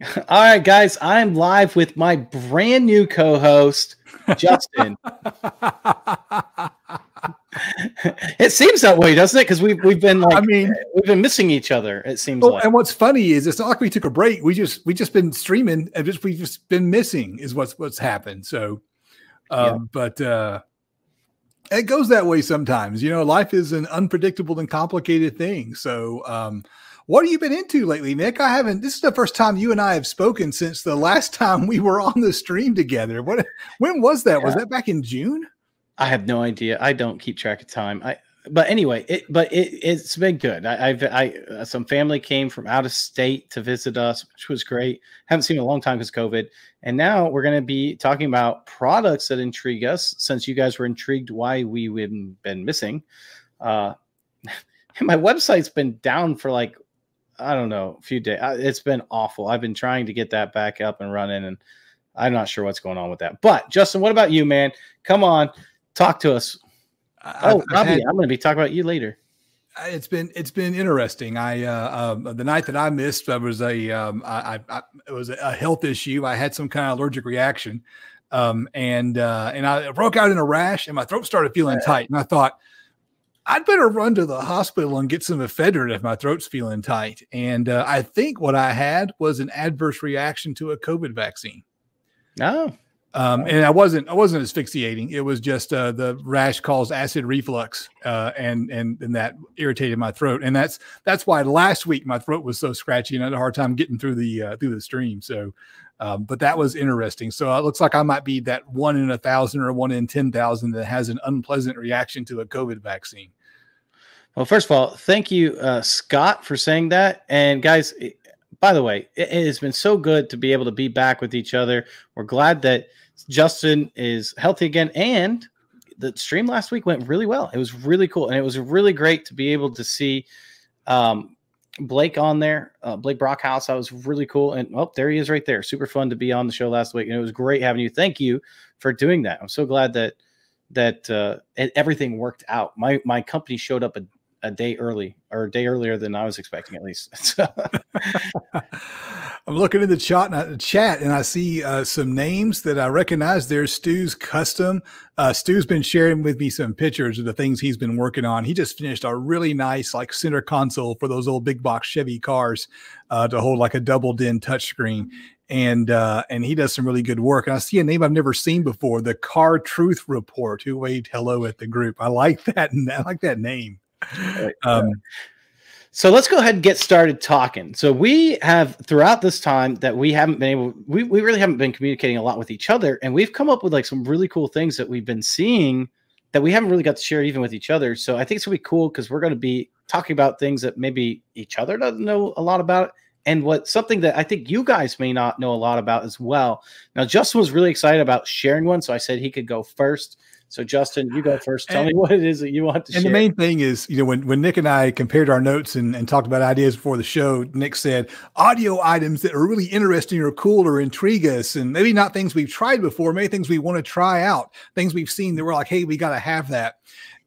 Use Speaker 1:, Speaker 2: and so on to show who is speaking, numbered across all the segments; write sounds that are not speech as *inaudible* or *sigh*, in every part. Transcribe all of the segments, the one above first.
Speaker 1: *laughs* All right, guys, I'm live with my brand new co-host, Justin. *laughs* it seems that way, doesn't it? Because we've we've been like, I mean, we've been missing each other. It seems.
Speaker 2: Well,
Speaker 1: like.
Speaker 2: and what's funny is it's not like we took a break. We just we just been streaming and just we've just been missing is what's what's happened. So, um, yeah. but uh, it goes that way sometimes. You know, life is an unpredictable and complicated thing. So, um, what have you been into lately, Nick? I haven't. This is the first time you and I have spoken since the last time we were on the stream together. What? When was that? Yeah. Was that back in June?
Speaker 1: I have no idea. I don't keep track of time. I. But anyway, it. But it. It's been good. I. I've. I. Uh, some family came from out of state to visit us, which was great. Haven't seen in a long time because COVID. And now we're going to be talking about products that intrigue us. Since you guys were intrigued why we've been missing. Uh, *laughs* my website's been down for like I don't know, a few days. It's been awful. I've been trying to get that back up and running, and I'm not sure what's going on with that. But Justin, what about you, man? Come on, talk to us. oh, Robbie, had, I'm going to be talking about you later.
Speaker 2: It's been it's been interesting. I uh, um, the night that I missed, I was a um, I, I, it was a health issue. I had some kind of allergic reaction, um, and uh, and I broke out in a rash, and my throat started feeling tight, and I thought I'd better run to the hospital and get some ephedrine if my throat's feeling tight. And uh, I think what I had was an adverse reaction to a COVID vaccine.
Speaker 1: Oh.
Speaker 2: Um, and I wasn't I wasn't asphyxiating. It was just uh, the rash caused acid reflux, uh, and and and that irritated my throat. And that's that's why last week my throat was so scratchy and I had a hard time getting through the uh, through the stream. So, um, but that was interesting. So it looks like I might be that one in a thousand or one in ten thousand that has an unpleasant reaction to a COVID vaccine.
Speaker 1: Well, first of all, thank you, uh, Scott, for saying that. And guys, by the way, it, it has been so good to be able to be back with each other. We're glad that Justin is healthy again, and the stream last week went really well. It was really cool, and it was really great to be able to see um, Blake on there, uh, Blake Brockhouse. That was really cool, and oh, there he is right there. Super fun to be on the show last week, and it was great having you. Thank you for doing that. I'm so glad that that uh, everything worked out. My my company showed up a a day early or a day earlier than I was expecting, at least. *laughs* *laughs*
Speaker 2: I'm looking in the chat and I, chat and I see uh, some names that I recognize. There's Stu's custom. Uh, Stu's been sharing with me some pictures of the things he's been working on. He just finished a really nice like center console for those old big box Chevy cars uh, to hold like a double din touchscreen. And uh, and he does some really good work. And I see a name I've never seen before, the Car Truth Report, who waved hello at the group. I like that. *laughs* I like that name.
Speaker 1: Um, so let's go ahead and get started talking. So we have throughout this time that we haven't been able, we, we really haven't been communicating a lot with each other, and we've come up with like some really cool things that we've been seeing that we haven't really got to share even with each other. So I think it's gonna be cool because we're gonna be talking about things that maybe each other doesn't know a lot about, and what something that I think you guys may not know a lot about as well. Now Justin was really excited about sharing one, so I said he could go first. So, Justin, you go first. Tell and, me *laughs* what it is that you want to share.
Speaker 2: and
Speaker 1: share.
Speaker 2: the main thing is, you know, when, when Nick and I compared our notes and, and talked about ideas before the show, Nick said audio items that are really interesting or cool or intrigue us, and maybe not things we've tried before, maybe things we want to try out, things we've seen that we're like, hey, we got to have that.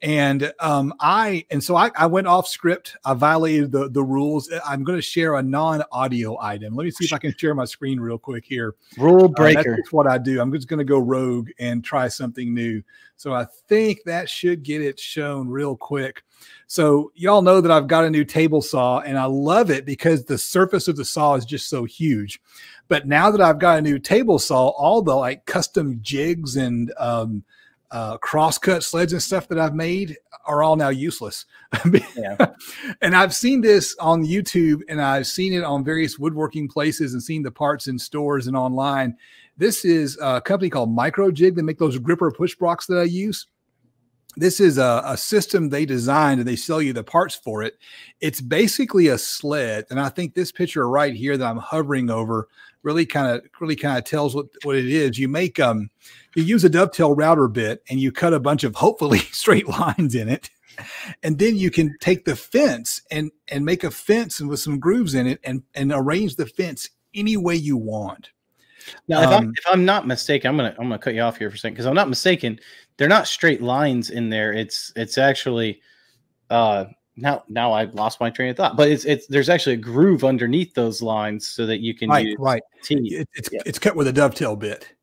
Speaker 2: And um, I and so I, I went off script. I violated the the rules. I'm going to share a non-audio item. Let me see if I can share my screen real quick here.
Speaker 1: Rule breaker.
Speaker 2: Uh, that's what I do. I'm just going to go rogue and try something new. So I think that should get it shown real quick. So y'all know that I've got a new table saw and I love it because the surface of the saw is just so huge. But now that I've got a new table saw, all the like custom jigs and um, uh, crosscut sleds and stuff that I've made are all now useless. yeah. *laughs* And I've seen this on YouTube and I've seen it on various woodworking places and seen the parts in stores and online. This is a company called Microjig. They make those gripper push blocks that I use. This is a, a system they designed and they sell you the parts for it. It's basically a sled. And I think this picture right here that I'm hovering over really kind of really kind of tells what, what it is. You make um you use a dovetail router bit and you cut a bunch of *laughs* hopefully straight lines in it. And then you can take the fence and and make a fence with some grooves in it and and arrange the fence any way you want.
Speaker 1: Now, if, um, I'm, if I'm not mistaken, I'm gonna I'm gonna cut you off here for a second because I'm not mistaken. They're not straight lines in there. It's it's actually uh now now I've lost my train of thought. But it's it's there's actually a groove underneath those lines so that you can
Speaker 2: right, right. It, it's
Speaker 1: Yeah.
Speaker 2: it's cut with a dovetail bit.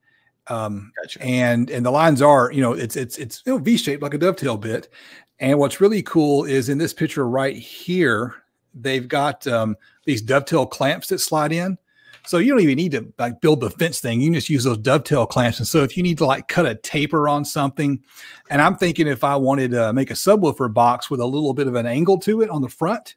Speaker 2: Um,
Speaker 1: Gotcha.
Speaker 2: and and the lines are you know it's it's it's you know, v-shaped like a dovetail bit and what's really cool is in this picture right here they've got um, these dovetail clamps that slide in so you don't even need to like build the fence thing you can just use those dovetail clamps and so if you need to like cut a taper on something and i'm thinking if i wanted to make a subwoofer box with a little bit of an angle to it on the front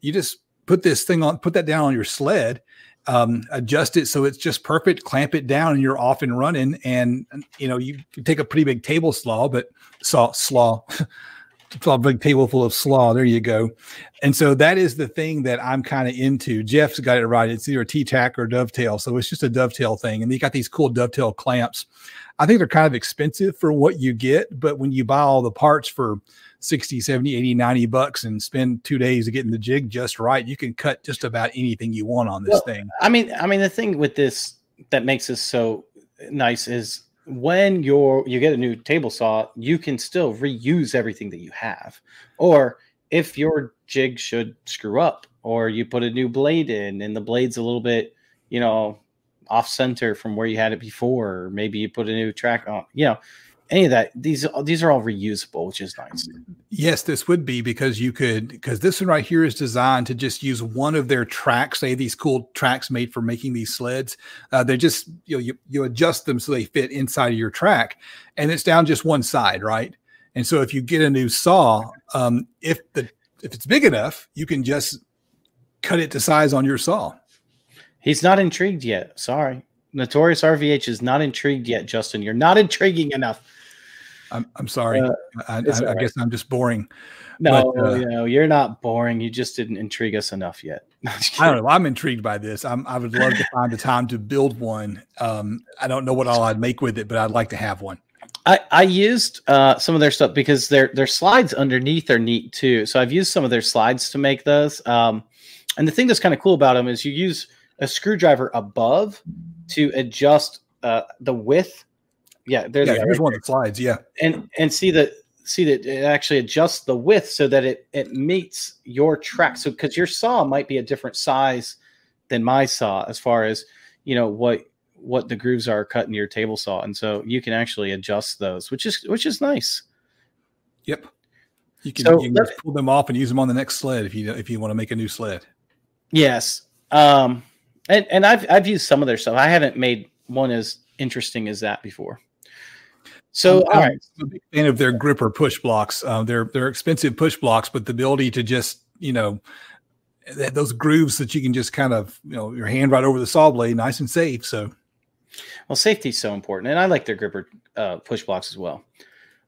Speaker 2: you just put this thing on put that down on your sled um, adjust it so it's just perfect, clamp it down, and you're off and running. And you know, you take a pretty big table slaw, but saw slaw, saw *laughs* a big table full of slaw. There you go. And so that is the thing that I'm kind of into. Jeff's got it right. It's either a T track or dovetail. So it's just a dovetail thing. And they got these cool dovetail clamps. I think they're kind of expensive for what you get, but when you buy all the parts for 60, 70, 80, 90 bucks and spend two days getting the jig just right, you can cut just about anything you want on this
Speaker 1: Well,
Speaker 2: thing.
Speaker 1: I mean, I mean, the thing with this that makes this so nice is when you're you get a new table saw, you can still reuse everything that you have. Or if your jig should screw up, or you put a new blade in and the blade's a little bit, you know, off center from where you had it before, or maybe you put a new track on, you know, any of that. These these are all reusable, which is nice.
Speaker 2: Yes, this would be because you could because this one right here is designed to just use one of their tracks. Say these cool tracks made for making these sleds. Uh, they just you know you, you adjust them so they fit inside of your track, and it's down just one side, right? And so if you get a new saw, um, if the if it's big enough, you can just cut it to size on your saw.
Speaker 1: He's not intrigued yet. Sorry. Notorious RVH is not intrigued yet, Justin. You're not *laughs* intriguing enough.
Speaker 2: I'm I'm sorry.
Speaker 1: Uh,
Speaker 2: I, I, I guess I'm just boring.
Speaker 1: No,
Speaker 2: But, uh,
Speaker 1: you know, you're not boring. You just didn't intrigue us enough yet. *laughs*
Speaker 2: I don't know. I'm intrigued by this. I'm, I would love to *laughs* find the time to build one. Um, I don't know what all I'd make with it, but I'd like to have one.
Speaker 1: I, I used uh, some of their stuff because their their slides underneath are neat too. So I've used some of their slides to make those. Um, and the thing that's kind of cool about them is you use a screwdriver above to adjust uh, the width. Yeah, there's
Speaker 2: Yeah, here's one of the slides. Yeah.
Speaker 1: and and see that see that it actually adjusts the width so that it it meets your track so because your saw might be a different size than my saw as far as you know what what the grooves are cut in your table saw and so you can actually adjust those which is which is nice
Speaker 2: Yep. You can,
Speaker 1: So
Speaker 2: you can pull them off and use them on the next sled if you if you want to make a new sled.
Speaker 1: yes um and and i've i've used some of their stuff i haven't made one as interesting as that before so
Speaker 2: I'm,
Speaker 1: all
Speaker 2: I'm a big fan of their gripper push blocks. Uh, they're they're expensive push blocks, but the ability to just you know those grooves that you can just kind of you know your hand right over the saw blade, nice and safe. So
Speaker 1: Well, safety is so important, and I like their gripper uh, push blocks as well.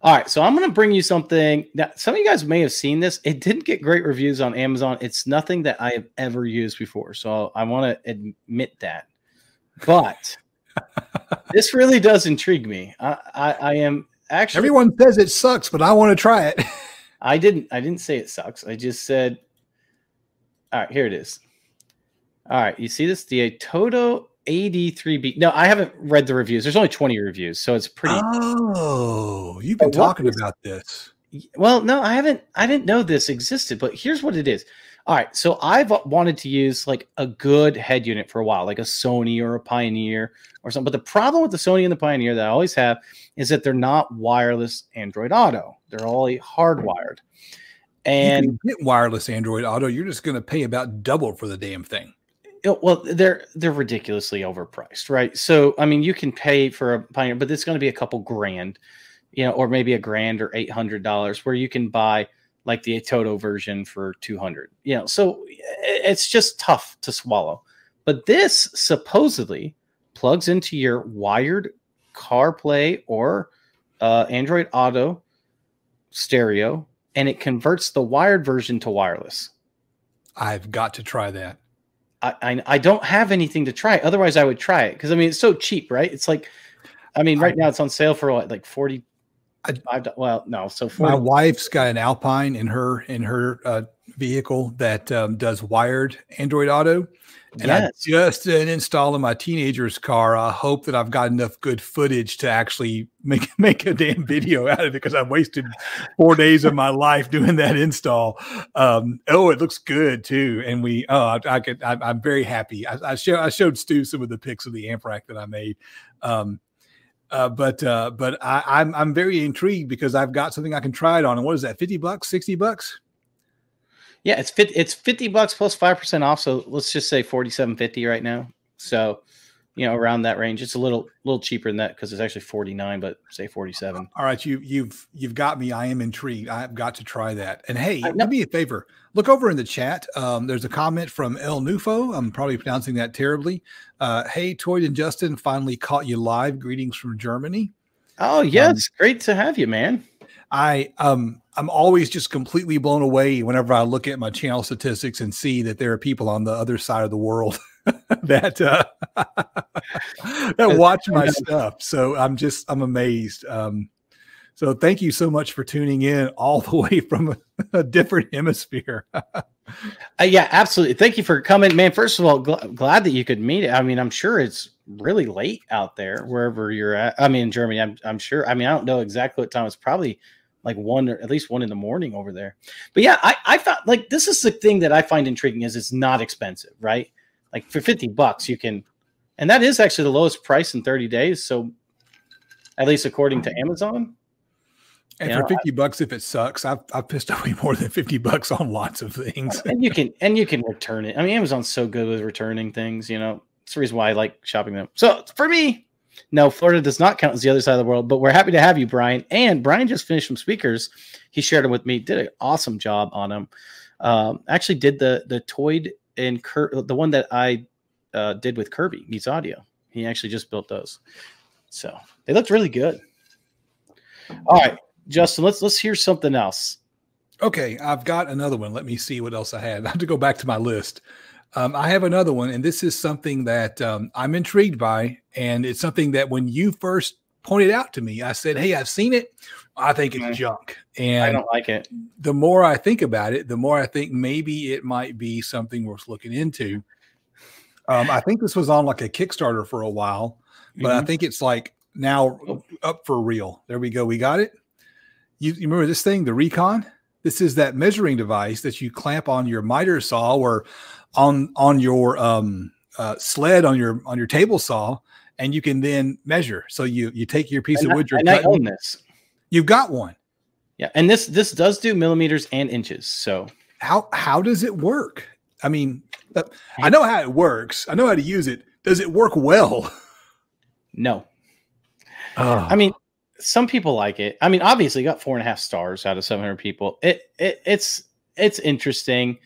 Speaker 1: All right, so I'm going to bring you something that some of you guys may have seen this. It didn't get great reviews on Amazon. It's nothing that I have ever used before, so I want to admit that. But this really does intrigue me. I, I, I am actually.
Speaker 2: everyone says it sucks, but I want to try it. *laughs*
Speaker 1: I didn't. I didn't say it sucks. I just said. All right, here it is. All right, you see this? The Toto AD3B. No, I haven't read the reviews. There's only 20 reviews, so it's pretty.
Speaker 2: oh, you've been
Speaker 1: But
Speaker 2: talking about this.
Speaker 1: Well, no, I haven't. I didn't know this existed, but here's what it is. All right, so I've wanted to use like a good head unit for a while, like a Sony or a Pioneer or something. But the problem with the Sony and the Pioneer that I always have is that they're not wireless Android Auto. They're all hardwired. And
Speaker 2: get wireless Android Auto. You're just going to pay about double for the damn thing.
Speaker 1: Oh, well, they're they're ridiculously overpriced, right? So I mean, you can pay for a Pioneer, but it's going to be a couple grand, you know, or maybe a grand or eight hundred dollars, where you can buy like the Toto version for two hundred. You know, so it's just tough to swallow. But this supposedly plugs into your wired CarPlay or uh, Android Auto stereo, and it converts the wired version to wireless.
Speaker 2: I've got to try that.
Speaker 1: I, I I don't have anything to try. Otherwise, I would try it because I mean it's so cheap, right? It's like, I mean, right now it's on sale for what, like forty I, well, no. So
Speaker 2: 40. my wife's got an Alpine in her in her uh, vehicle that um, does wired Android Auto, and yes. I just did an install in my teenager's car. I hope that I've got enough good footage to actually make *laughs* make a damn video out of it because I've wasted four days of my life doing that install. Um, oh, it looks good too, and we oh I, I could I, am very happy. I, I, show, I showed Stu some of the pics of the amp rack that I made. Um, uh, but uh, but I, I'm I'm very intrigued because I've got something I can try it on. And what is that? Fifty bucks? Sixty bucks?
Speaker 1: Yeah, it's fit. It's fifty bucks plus five percent off. So let's just say forty seven fifty right now. So you know around that range. It's a little little cheaper than that because it's actually forty nine, but say forty seven.
Speaker 2: All right, you you've you've got me. I am intrigued. I've got to try that. And hey, do me a favor. Look over in the chat. Um, there's a comment from El Nufo. I'm probably pronouncing that terribly. Uh, hey, Toyd and Justin, finally caught you live. Greetings from Germany.
Speaker 1: Oh yeah, um, great to have you, man.
Speaker 2: I um I'm always just completely blown away whenever I look at my channel statistics and see that there are people on the other side of the world *laughs* *laughs* that uh, *laughs* that watch my stuff. So I'm just I'm amazed. Um, so thank you so much for tuning in all the *laughs* way from a, a different hemisphere.
Speaker 1: uh, yeah, absolutely. Thank you for coming, man. First of all, gl- glad that you could meet it. I mean, I'm sure it's really late out there wherever you're at. I mean, in Germany, I'm I'm sure. I mean, I don't know exactly what time. It's probably like one or at least one in the morning over there. But yeah, I I thought like this is the thing that I find intriguing is it's not expensive, right? Like for 50 bucks, you can, and that is actually the lowest price in 30 days. So, at least according to Amazon.
Speaker 2: And for know, 50 I, bucks, if it sucks, I've, I've pissed *laughs* away more than 50 bucks on lots of things.
Speaker 1: and you can, and you can return it. I mean, Amazon's so good with returning things, you know, it's the reason why I like shopping them. So for me, no, Florida does not count as the other side of the world, but we're happy to have you, Brian. And Brian just finished some speakers. He shared them with me, did an awesome job on them. Um, actually did the, the Toyd and Cur- the one that I uh, did with Kirby Meets Audio. He actually just built those, so they looked really good. All right, Justin, let's let's hear something else.
Speaker 2: Okay, I've got another one. Let me see what else I had. *laughs* I have to go back to my list. Um, I have another one, and this is something that um, I'm intrigued by, and it's something that when you first pointed out to me, I said, "Hey, I've seen it. I think it's mm-hmm. junk. And
Speaker 1: I don't like it.
Speaker 2: The more I think about it, the more I think maybe it might be something worth looking into. Um, I think this was on like a Kickstarter for a while, but mm-hmm. I think it's like now oh. up for real. There we go. We got it. You, you remember this thing, the Reekon? This is that measuring device that you clamp on your miter saw or on on your um, uh, sled on your on your table saw, and you can then measure. So you you take your piece and of wood you're cutting. I own this. You've got one.
Speaker 1: Yeah, and this this does do millimeters and inches. So
Speaker 2: how how does it work? I mean, uh, I know how it works. I know how to use it. Does it work well? *laughs*
Speaker 1: No. Oh. I mean, some people like it. I mean, obviously, got four and a half stars out of seven hundred people. It, it it's it's interesting.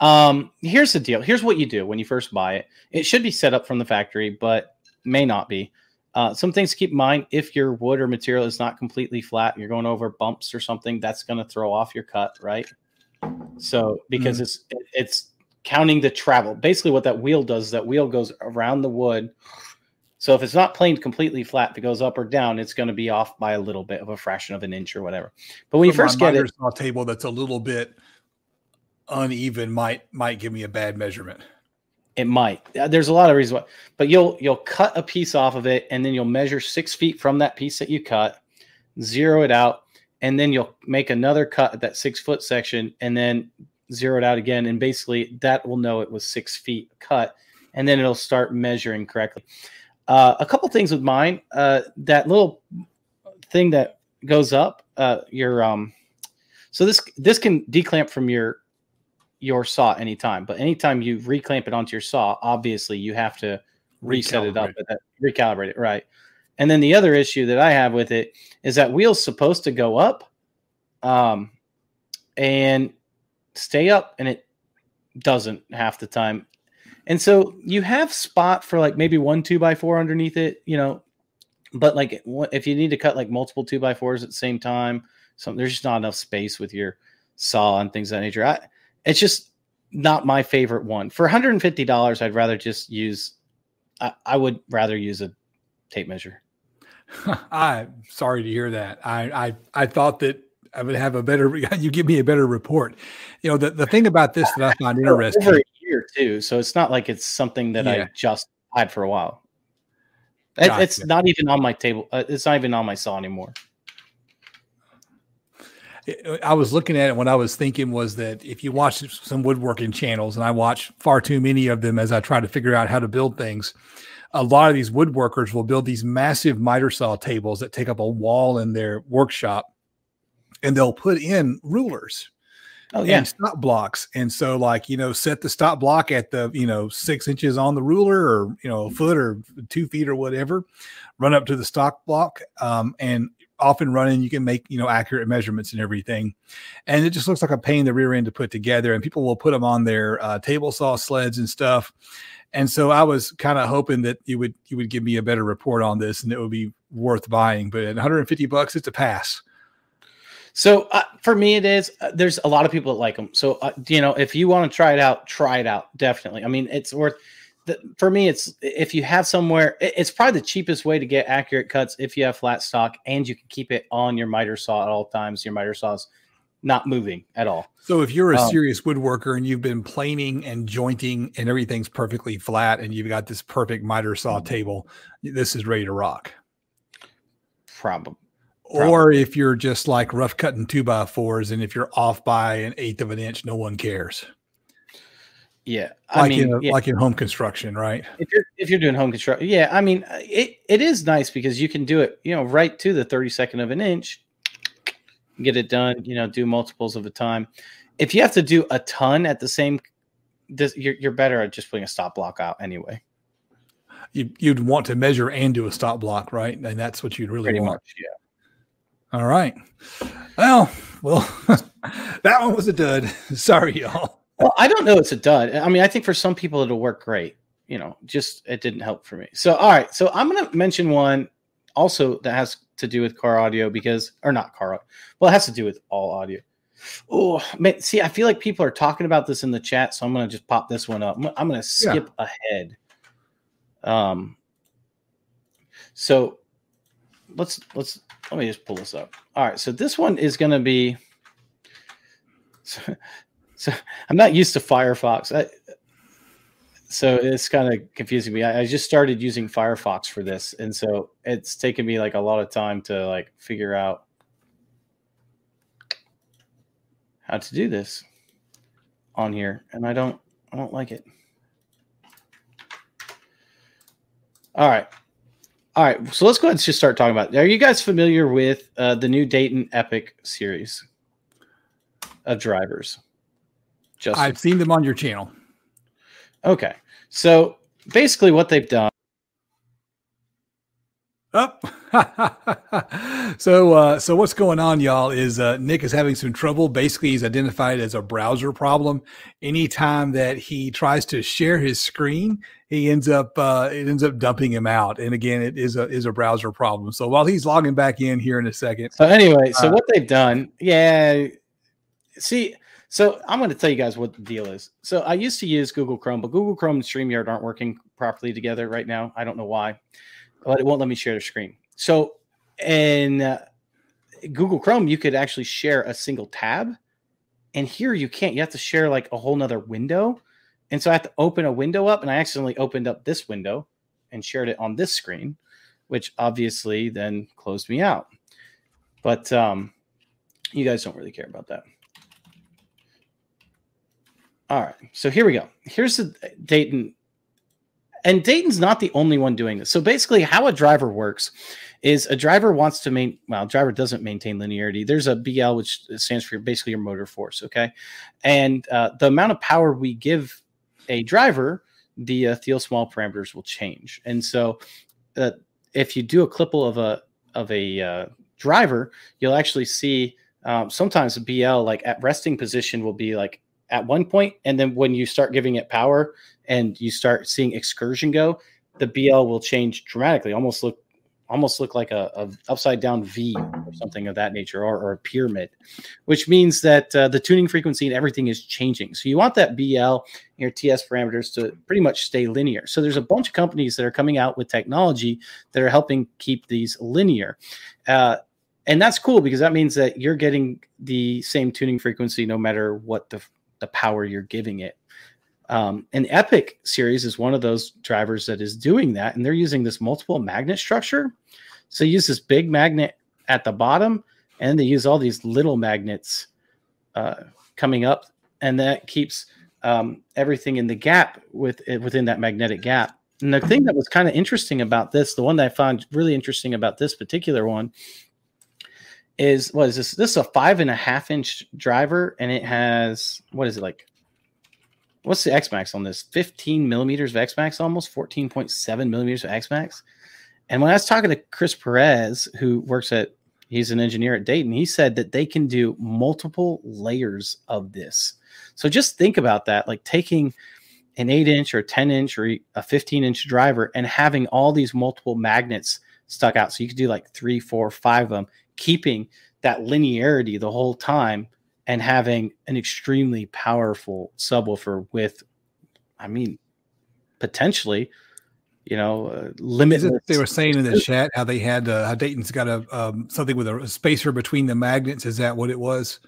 Speaker 1: Um, here's the deal. Here's what you do when you first buy it. It should be set up from the factory, but may not be. Uh, some things to keep in mind if your wood or material is not completely flat, you're going over bumps or something, that's going to throw off your cut, right? So because mm. it's it's counting the travel. Basically, what that wheel does is that wheel goes around the wood. So if it's not planed completely flat, if it goes up or down, it's going to be off by a little bit of a fraction of an inch or whatever. But when so you first get it,
Speaker 2: a table that's a little bit uneven might might give me a bad measurement.
Speaker 1: It might. There's a lot of reasons why, but you'll you'll cut a piece off of it, and then you'll measure six feet from that piece that you cut, zero it out, and then you'll make another cut at that six foot section, and then zero it out again, and basically that will know it was six feet cut, and then it'll start measuring correctly. Uh, a couple things with mine. Uh, that little thing that goes up, uh, your um, so this this can declamp from your your saw anytime. But anytime you reclamp it onto your saw, obviously you have to reset it up, that, recalibrate it, right? And then the other issue that I have with it is that wheel's supposed to go up, um, and stay up, and it doesn't half the time. And so you have spot for like maybe one two by four underneath it, you know, but like if you need to cut like multiple two by fours at the same time, so there's just not enough space with your saw and things of that nature. I, it's just not my favorite one. For $150, I'd rather just use, I, I would rather use a tape measure. *laughs*
Speaker 2: I'm sorry to hear that. I, I I thought that I would have a better. *laughs* You give me a better report. You know the, the thing about this that I *laughs* find interesting.
Speaker 1: Over a year too, so it's not like it's something that yeah. I just had for a while. Gotcha. It's not even on my table. Uh, it's not even on my saw anymore.
Speaker 2: I was looking at it. What I was thinking was that if you watch some woodworking channels, and I watch far too many of them as I try to figure out how to build things, a lot of these woodworkers will build these massive miter saw tables that take up a wall in their workshop, and they'll put in rulers. Oh yeah, stop blocks, and so like you know, set the stop block at the you know six inches on the ruler, or you know a foot or two feet or whatever. Run up to the stock block, um, and often running you can make you know accurate measurements and everything and it just looks like a pain in the rear end to put together and people will put them on their uh, table saw sleds and stuff and so I was kind of hoping that you would you would give me a better report on this and it would be worth buying. But at 150 bucks, it's a pass.
Speaker 1: So uh, for me, it is. Uh, there's a lot of people that like them. So uh, you know, if you want to try it out, try it out. Definitely. I mean, it's worth. The, for me, it's if you have somewhere, it, it's probably the cheapest way to get accurate cuts if you have flat stock and you can keep it on your miter saw at all times. Your miter saws not moving at all.
Speaker 2: So if you're a um, serious woodworker and you've been planing and jointing and everything's perfectly flat and you've got this perfect miter saw mm-hmm. table, this is ready to rock.
Speaker 1: Problem.
Speaker 2: Or if you're just like rough cutting two by fours and if you're off by an eighth of an inch, no one cares.
Speaker 1: Yeah,
Speaker 2: I like mean, in yeah. like in home construction, right?
Speaker 1: If you're if you're doing home construction, yeah, I mean, uh, it, it is nice because you can do it, you know, right to the thirty second of an inch, get it done, you know, do multiples of a time. If you have to do a ton at the same, this, you're, you're better at just putting a stop block out anyway.
Speaker 2: You, you'd want to measure and do a stop block, right? And that's what you'd really Pretty want. Much,
Speaker 1: yeah.
Speaker 2: All right. Well, well, *laughs* that one was a dud. *laughs* Sorry, y'all.
Speaker 1: Well, I don't know. It's a dud. I mean, I think for some people it'll work great. You know, just it didn't help for me. So, all right. So I'm going to mention one also that has to do with car audio because, or not car, well, it has to do with all audio. Oh, man, see, I feel like people are talking about this in the chat, so I'm going to just pop this one up. I'm going to skip yeah. ahead. Um, so let's let's let me just pull this up. All right, so this one is going to be. *laughs* So, so *laughs* I'm not used to Firefox. I, so it's kind of confusing me. I, I, just started using Firefox for this, and so it's taken me like a lot of time to like figure out how to do this on here, and I don't I don't like it. All right. All right, so let's go ahead and just start talking about. It. Are you guys familiar with uh, the new Dayton Epic series of drivers?
Speaker 2: Just I've seen them on your channel.
Speaker 1: Okay. So basically, what they've done.
Speaker 2: Up. Oh. *laughs* so, uh, so what's going on, y'all? Is uh, Nick is having some trouble. Basically, he's identified as a browser problem. Anytime that he tries to share his screen, he ends up uh, it ends up dumping him out. And again, it is a is a browser problem. So while he's logging back in here in a second.
Speaker 1: So anyway, so uh, what they've done, yeah. See, so I'm going to tell you guys what the deal is. So I used to use Google Chrome, but Google Chrome and StreamYard aren't working properly together right now. I don't know why, but it won't let me share the screen. So in uh, Google Chrome, you could actually share a single tab. And here you can't. You have to share like a whole nother window. And so I have to open a window up, and I accidentally opened up this window and shared it on this screen, which obviously then closed me out. But um, you guys don't really care about that. All right. So here we go. Here's the Dayton. And Dayton's not the only one doing this. So basically, how a driver works is a driver wants to main well, driver doesn't maintain linearity. There's a BL which stands for basically your motor force. Okay. And uh, the amount of power we give a driver, the uh, Thiele small parameters will change. And so uh, if you do a Klippel of a of a uh, driver, you'll actually see um, sometimes BL like at resting position will be like at one point, and then when you start giving it power and you start seeing excursion go, the BL will change dramatically. Almost look almost look like a, a, upside down V or something of that nature, or, or a pyramid, which means that uh, the tuning frequency and everything is changing. So you want that BL your TS parameters to pretty much stay linear. So there's a bunch of companies that are coming out with technology that are helping keep these linear. Uh, and that's cool because that means that you're getting the same tuning frequency no matter what the, the power you're giving it. Um, and Epic series is one of those drivers that is doing that, and they're using this multiple magnet structure. So they use this big magnet at the bottom, and they use all these little magnets uh, coming up, and that keeps um, everything in the gap with within that magnetic gap. And the thing that was kind of interesting about this, the one that I found really interesting about this particular one, is what is this? This is a five and a half inch driver, and it has what is it like what's the X Max on this? 15 millimeters of X Max, almost 14.7 millimeters of X Max. And when I was talking to Chris Perez, who works at, he's an engineer at Dayton, he said that they can do multiple layers of this. So just think about that, like taking an eight inch or 10 inch or a 15 inch driver and having all these multiple magnets stuck out. So you could do like three, four, five of them, keeping that linearity the whole time and having an extremely powerful subwoofer with, I mean, potentially, you know, uh, limited.
Speaker 2: They were saying in the chat how they had uh, how Dayton's got a um, something with a spacer between the magnets. Is that what it was?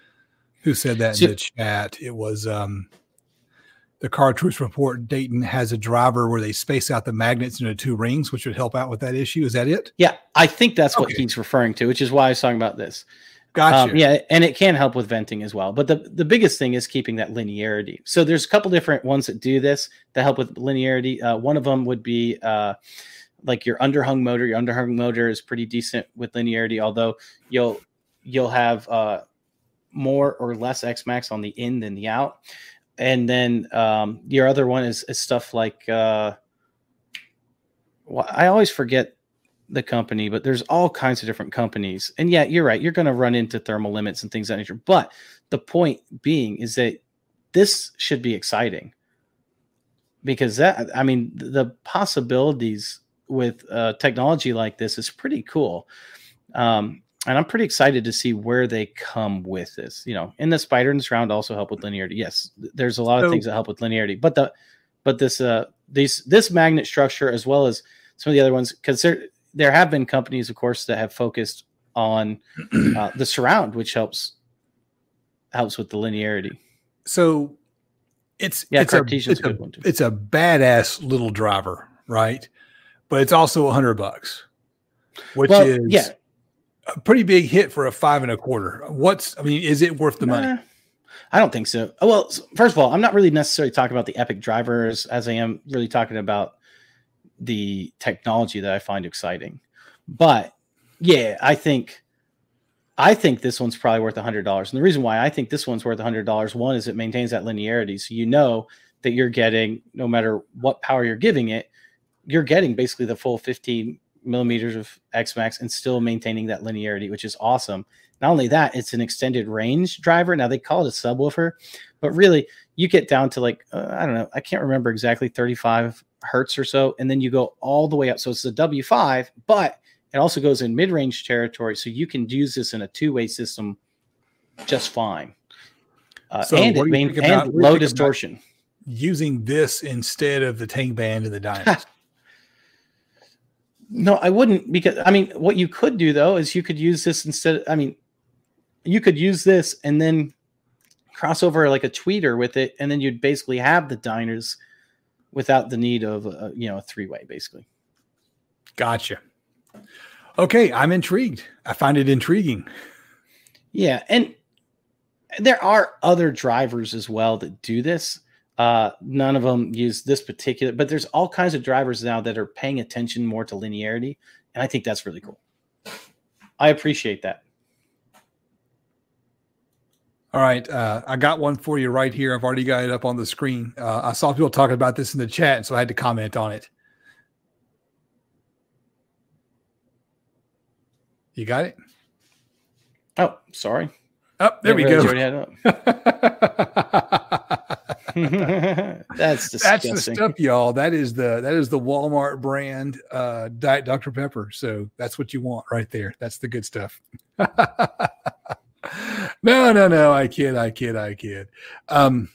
Speaker 2: Who said that so, in the chat? It was um, the car truth report. Dayton has a driver where they space out the magnets into two rings, which would help out with that issue. Is that it?
Speaker 1: Yeah, I think that's okay. what he's referring to, which is why I was talking about this.
Speaker 2: Gotcha.
Speaker 1: Um, yeah, and it can help with venting as well. But the, the biggest thing is keeping that linearity. So there's a couple different ones that do this to help with linearity. Uh, one of them would be uh, like your underhung motor. Your underhung motor is pretty decent with linearity, although you'll you'll have uh, more or less X max on the in than the out. And then um, your other one is, is stuff like uh, well, I always forget the company, but there's all kinds of different companies. And yeah, you're right. You're going to run into thermal limits and things of that nature. But the point being is that this should be exciting because that, I mean, the possibilities with uh, technology like this is pretty cool. Um, and I'm pretty excited to see where they come with this. You know, in the spider and surround also help with linearity. Yes, there's a lot of so, things that help with linearity, but the but this uh these this magnet structure as well as some of the other ones because they're there have been companies, of course, that have focused on *clears throat* uh, the surround, which helps helps with the linearity.
Speaker 2: So it's yeah, it's a, it's, a, a it's a badass little driver, right? But it's also a hundred bucks, which well, is yeah. A pretty big hit for a five and a quarter. What's I mean, is it worth the nah, money?
Speaker 1: I don't think so. Oh, well, first of all, I'm not really necessarily talking about the Epic drivers as I am really talking about the technology that I find exciting. But yeah, I think I think this one's probably worth a hundred dollars. And the reason why I think this one's worth a hundred dollars, one is it maintains that linearity. So you know that you're getting, no matter what power you're giving it, you're getting basically the full 15 millimeters of X Max and still maintaining that linearity, which is awesome. Not only that, it's an extended range driver. Now they call it a subwoofer, but really you get down to like, uh, I don't know, I can't remember exactly 35 hertz or so, and then you go all the way up. So it's a W5, but it also goes in mid-range territory, so you can use this in a two-way system just fine. Uh, so and it main, and low distortion.
Speaker 2: Using this instead of the Tang Band and the dynamo. *laughs*
Speaker 1: no, I wouldn't because I mean, what you could do though is you could use this instead. Of, I mean, you could use this and then cross over like a tweeter with it, and then you'd basically have the diners without the need of a, you know a three way basically.
Speaker 2: Gotcha. Okay, I'm intrigued. I find it intriguing.
Speaker 1: Yeah, and there are other drivers as well that do this. Uh, none of them use this particular, but there's all kinds of drivers now that are paying attention more to linearity, and I think that's really cool. I appreciate that.
Speaker 2: All right, uh, I got one for you right here. I've already got it up on the screen. Uh, I saw people talking about this in the chat, so I had to comment on it. You got it?
Speaker 1: Oh, sorry.
Speaker 2: Oh, there we go. *laughs* *laughs*
Speaker 1: That's
Speaker 2: That's
Speaker 1: disgusting.
Speaker 2: the stuff, y'all. That is the that is the Walmart brand uh, Diet Dr Pepper. So that's what you want right there. That's the good stuff. *laughs* no, no, no. I kid. I kid. I kid. Um,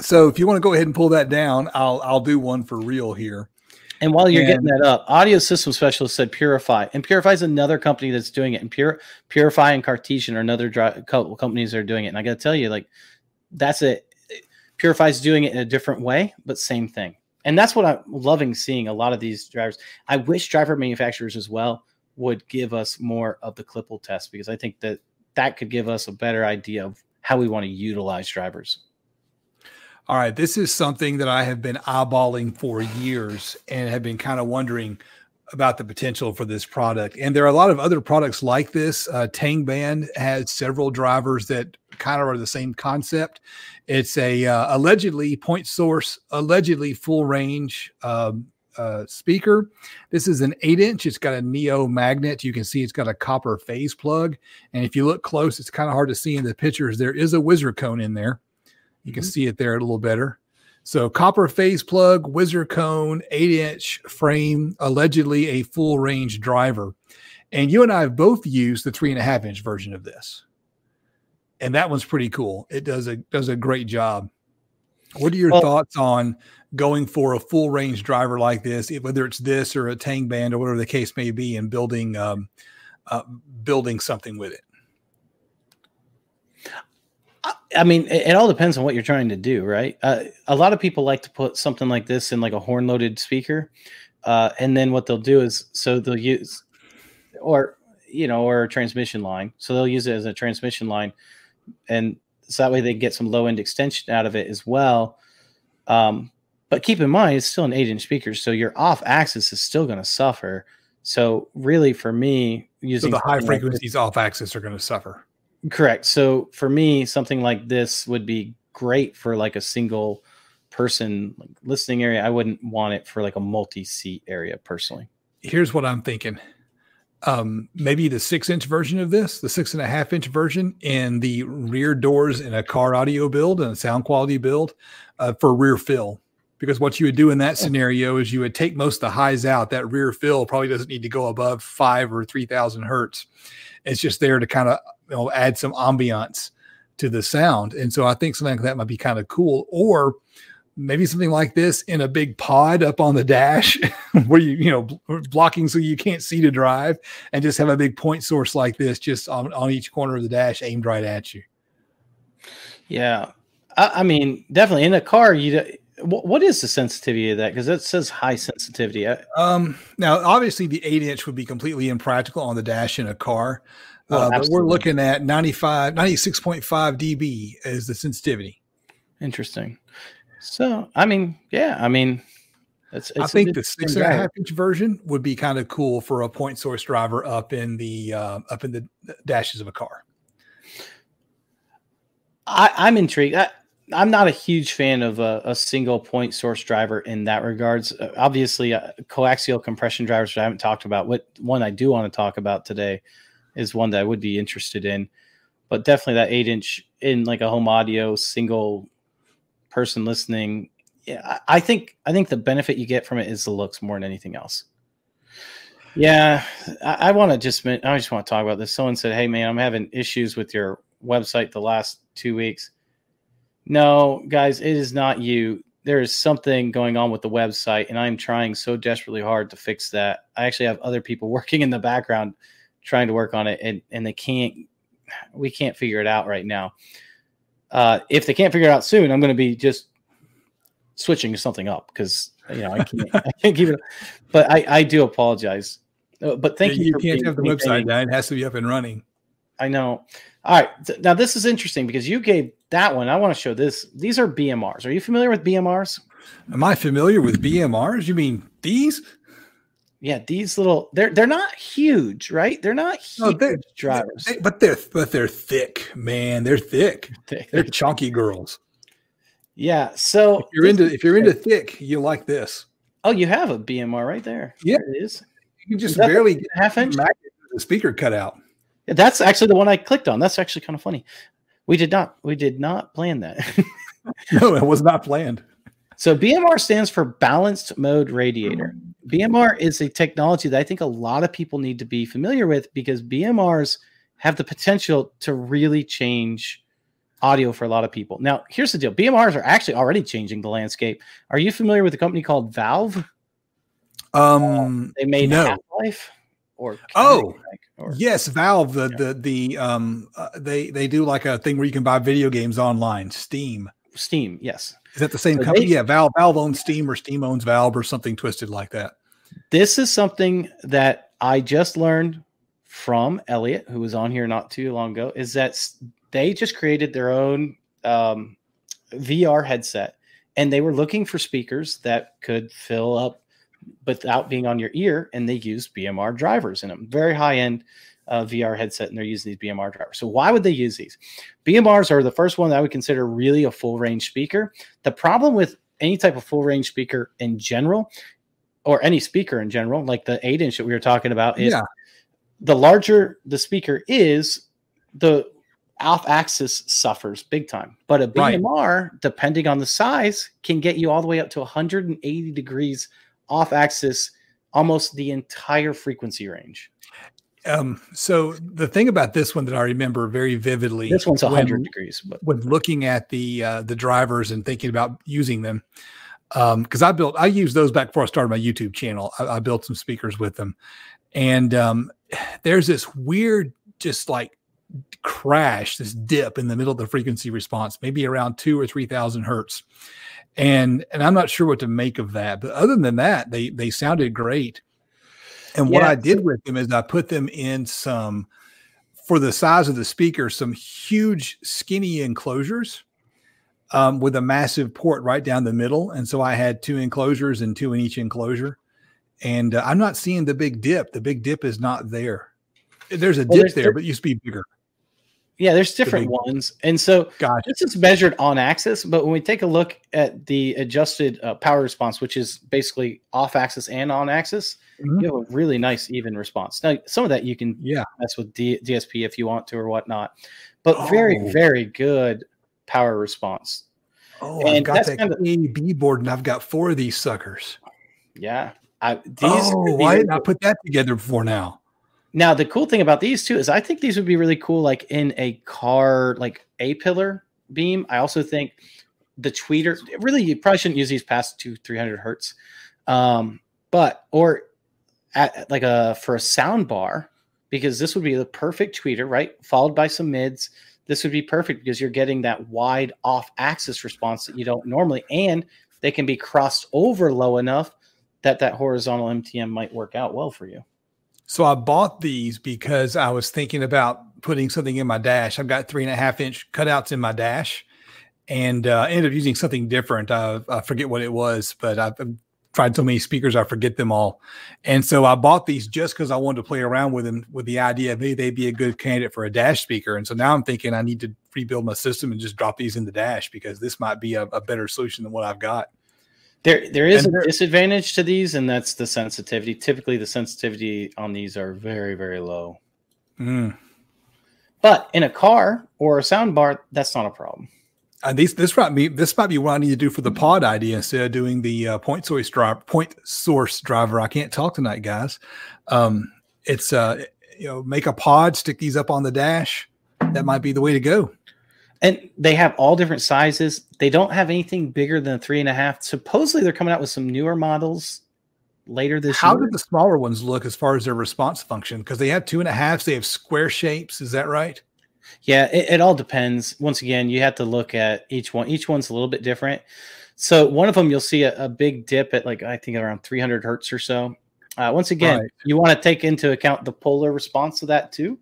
Speaker 2: so if you want to go ahead and pull that down, I'll I'll do one for real here.
Speaker 1: And while you're getting that up, Audio System Specialist said Purifi, and Purifi is another company that's doing it. And Pure Purifi and Cartesian are another co- companies that are doing it. And I got to tell you, like that's it. Purifi's doing it in a different way, but same thing. And that's what I'm loving seeing a lot of these drivers. I wish driver manufacturers as well would give us more of the Klippel test because I think that that could give us a better idea of how we want to utilize drivers.
Speaker 2: All right, this is something that I have been eyeballing for years and have been kind of wondering about the potential for this product. And there are a lot of other products like this. Uh, Tang Band has several drivers that kind of are the same concept. It's a uh, allegedly point source, allegedly full range um, uh, speaker. This is an eight inch. It's got a neo magnet. You can see it's got a copper phase plug. And if you look close, it's kind of hard to see in the pictures. There is a whizzer cone in there. You can
Speaker 1: Mhm.
Speaker 2: see it there a little better. So copper phase plug, whizzer cone, eight inch frame, allegedly a full range driver. And you and I have both used the three and a half inch version of this. And that one's pretty cool. It does a does a great job. What are your
Speaker 1: Well-
Speaker 2: thoughts on going for a full range driver like this, whether it's this or a Tang band or whatever the case may be, and building um, uh, building something with it?
Speaker 1: I- mean, it, it all depends on what you're trying to do, right? Uh, a lot of people like to put something like this in like a horn loaded speaker. Uh, and then what they'll do is so they'll use, or, you know, or a transmission line. So they'll use it as a transmission line. And so that way they get some low end extension out of it as well. Um, but keep in mind, it's still an eight inch speaker. So your off axis is still going to suffer. So really for me,
Speaker 2: So
Speaker 1: using
Speaker 2: the high
Speaker 1: something like this-
Speaker 2: frequencies off axis are going to suffer.
Speaker 1: Correct. So for me, something like this would be great for like a single person listening area. I wouldn't want it for like a multi-seat area personally.
Speaker 2: here's what I'm thinking. Um, maybe the six inch version of this, the six and a half inch version, and the rear doors in a car audio build and a sound quality build uh, for rear fill. Because what you would do in that scenario is you would take most of the highs out. That rear fill probably doesn't need to go above five or three thousand hertz. It's just there to kind of you know add some ambiance to the sound. And so I think something like that might be kind of cool. Or maybe something like this in a big pod up on the dash *laughs* where you you know bl- blocking so you can't see to drive and just have a big point source like this just on, on each corner of the dash aimed right at you
Speaker 1: Yeah. I, I mean, definitely in a car, you d- wh- what is the sensitivity of that? Because it says high sensitivity.
Speaker 2: Um now obviously the eight inch would be completely impractical on the dash in a car
Speaker 1: Well,
Speaker 2: uh, but we're looking at 95 96.5 db as the sensitivity
Speaker 1: interesting. So, I mean, yeah, I mean, it's, it's
Speaker 2: i think the six and a half inch version would be kind of cool for a point source driver up in the uh, up in the dashes of a car
Speaker 1: I, I'm intrigued. I, I'm not a huge fan of a, a single point source driver in that regards. Uh, obviously, uh, coaxial compression drivers that I haven't talked about. What one I do want to talk about today is one that I would be interested in, but definitely that eight inch in like a home audio single person listening. Yeah, I, I think I think the benefit you get from it is the looks more than anything else. Yeah, I, I want to just I just want to talk about this. Someone said, "Hey, man, I'm having issues with your website the last two weeks." No, guys, it is not you. There is something going on with the website, and I'm trying so desperately hard to fix that. I actually have other people *laughs* working in the background trying to work on it, and and they can't. We can't figure it out right now. Uh, if they can't figure it out soon, I'm going to be just switching something up because you know I can't. *laughs* I can't keep it. But I I do apologize. Uh, But thank
Speaker 2: Yeah,
Speaker 1: you.
Speaker 2: you can't have the website down it has to be up and running
Speaker 1: I know. All right. th- Now this is interesting because you gave that one. I want to show this. These are BMRs. Are you familiar with BMRs?
Speaker 2: Am I familiar with BMRs? You mean these?
Speaker 1: Yeah, these little they're they're not huge, right? They're not
Speaker 2: No,
Speaker 1: huge
Speaker 2: they're-
Speaker 1: drivers.
Speaker 2: They- but they're but they're thick, man. They're thick.
Speaker 1: They-
Speaker 2: They're chunky girls.
Speaker 1: yeah. So
Speaker 2: If you're into if you're into thick, you like this.
Speaker 1: oh, you have a BMR right there.
Speaker 2: Yeah.
Speaker 1: There it is.
Speaker 2: You can just barely get
Speaker 1: a half inch.
Speaker 2: the speaker cut out.
Speaker 1: Yeah, That's actually the one I clicked on. That's actually kind of funny. We did not we did not plan that. *laughs*
Speaker 2: no, it was not planned.
Speaker 1: So BMR stands for balanced mode radiator. BMR is a technology that I think a lot of people need to be familiar with because BMRs have the potential to really change audio for a lot of people. Now, here's the deal. BMRs are actually already changing the landscape. Are you familiar with a company called Valve?
Speaker 2: Um,
Speaker 1: They made
Speaker 2: no.
Speaker 1: Half-Life or
Speaker 2: Oh,
Speaker 1: or,
Speaker 2: yes, Valve. The
Speaker 1: Yeah.
Speaker 2: the the um uh, they they do like a thing where you can buy video games online. Steam
Speaker 1: Steam, yes.
Speaker 2: is that the same
Speaker 1: So
Speaker 2: company?
Speaker 1: they-
Speaker 2: yeah, Valve Valve owns Steam or Steam owns Valve or something twisted like that.
Speaker 1: This is something that I just learned from Elliot, who was on here not too long ago, is that they just created their own um, VR headset and they were looking for speakers that could fill up without being on your ear. And they use BMR drivers in them, very high end uh, VR headset. And they're using these BMR drivers. So, why would they use these? BMRs are the first one that I would consider really a full range speaker. The problem with any type of full range speaker in general or any speaker in general, like the eight inch that we were talking about, is
Speaker 2: Yeah.
Speaker 1: the larger the speaker is, the off axis suffers big time. But a
Speaker 2: Right.
Speaker 1: BMR, depending on the size, can get you all the way up to 180 degrees off axis, almost the entire frequency range.
Speaker 2: Um, so the thing about this one that I remember very vividly,
Speaker 1: This one's 100
Speaker 2: when-
Speaker 1: degrees, but
Speaker 2: when looking at the uh, the drivers and thinking about using them um because i built i used those back before i started my youtube channel i, I built some speakers with them and um *sighs* there's this weird just like crash this dip in the middle of the frequency response maybe around two or three thousand hertz and and i'm not sure what to make of that but other than that they they sounded great and what
Speaker 1: Yeah,
Speaker 2: i did with them is i put them in some for the size of the speaker some huge skinny enclosures um, with a massive port right down the middle. And so I had two enclosures and two in each enclosure. And uh, I'm not seeing the big dip. The big dip is not there. There's a
Speaker 1: Well,
Speaker 2: dip
Speaker 1: there's-
Speaker 2: there, but it used to be bigger.
Speaker 1: Yeah, there's different ones. And so
Speaker 2: Gotcha.
Speaker 1: this is measured on axis, but when we take a look at the adjusted uh, power response, which is basically off axis and on axis,
Speaker 2: Mhm.
Speaker 1: you have a really nice even response. Now, some of that you can
Speaker 2: Yeah.
Speaker 1: mess with D- DSP if you want to or whatnot, but very,
Speaker 2: Oh.
Speaker 1: very good power response.
Speaker 2: Oh, I've
Speaker 1: And
Speaker 2: got
Speaker 1: that's
Speaker 2: that
Speaker 1: kinda-
Speaker 2: KB board and I've got four of these suckers.
Speaker 1: Yeah. I, these
Speaker 2: oh, why didn't I put that together before now?
Speaker 1: Now, the cool thing about these too is I think these would be really cool, like in a car, like a pillar beam. I also think the tweeter, really, you probably shouldn't use these past two, 300 hertz. Um, but, or at like a, for a sound bar, because this would be the perfect tweeter, right? Followed by some mids. This would be perfect because you're getting that wide off axis response that you don't normally, and they can be crossed over low enough that that horizontal MTM might work out well for you.
Speaker 2: So I bought these because I was thinking about putting something in my dash. I've got three and a half inch cutouts in my dash, and uh, ended up using something different. I, I forget what it was, but I've I've tried so many speakers I forget them all. And so I bought these just because I wanted to play around with them, with the idea of maybe they'd be a good candidate for a dash speaker. And so now I'm thinking I need to rebuild my system and just drop these in the dash because this might be a, a better solution than what I've got.
Speaker 1: There, there is
Speaker 2: And
Speaker 1: a
Speaker 2: there-
Speaker 1: disadvantage to these, and that's the sensitivity. Typically, the sensitivity on these are very, very low.
Speaker 2: Mm.
Speaker 1: But in a car or a sound bar, that's not a problem.
Speaker 2: And these this might be this might be what I need to do for the pod idea instead of doing the uh, point source driver. Point source driver. I can't talk tonight, guys. Um, it's uh, you know, make a pod, stick these up on the dash. That might be the way to go.
Speaker 1: And they have all different sizes. They don't have anything bigger than three and a half. Supposedly, they're coming out with some newer models later this
Speaker 2: How
Speaker 1: year.
Speaker 2: How did the smaller ones look as far as their response function? Because they have two and a halves. They have square shapes. Is that right?
Speaker 1: Yeah, it, it all depends. Once again, you have to look at each one. Each one's a little bit different. So one of them, you'll see a, a big dip at like I think around 300 hertz or so. Uh, once again,
Speaker 2: Right.
Speaker 1: you want to take into account the polar response to that too.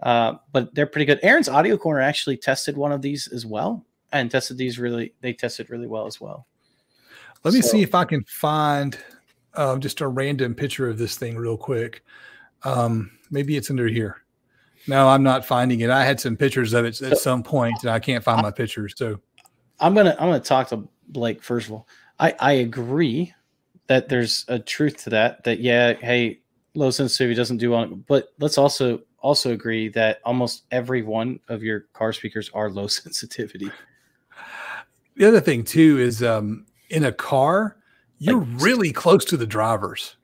Speaker 1: Uh, but they're pretty good. Erin's Audio Corner actually tested one of these as well, and tested these really. They tested really well as well.
Speaker 2: Let me see if I can find um, just a random picture of this thing real quick. Um, maybe it's under here. No, I'm not finding it. I had some pictures of it at some point, and I can't find my pictures. So
Speaker 1: I'm gonna I'm gonna talk to Blake first of all. I I agree that there's a truth to that. That yeah, hey, low sensitivity doesn't do on, but let's also also agree that almost every one of your car speakers are low *laughs* sensitivity.
Speaker 2: The other thing too is um, in a car, you're
Speaker 1: Like-
Speaker 2: really close to the drivers.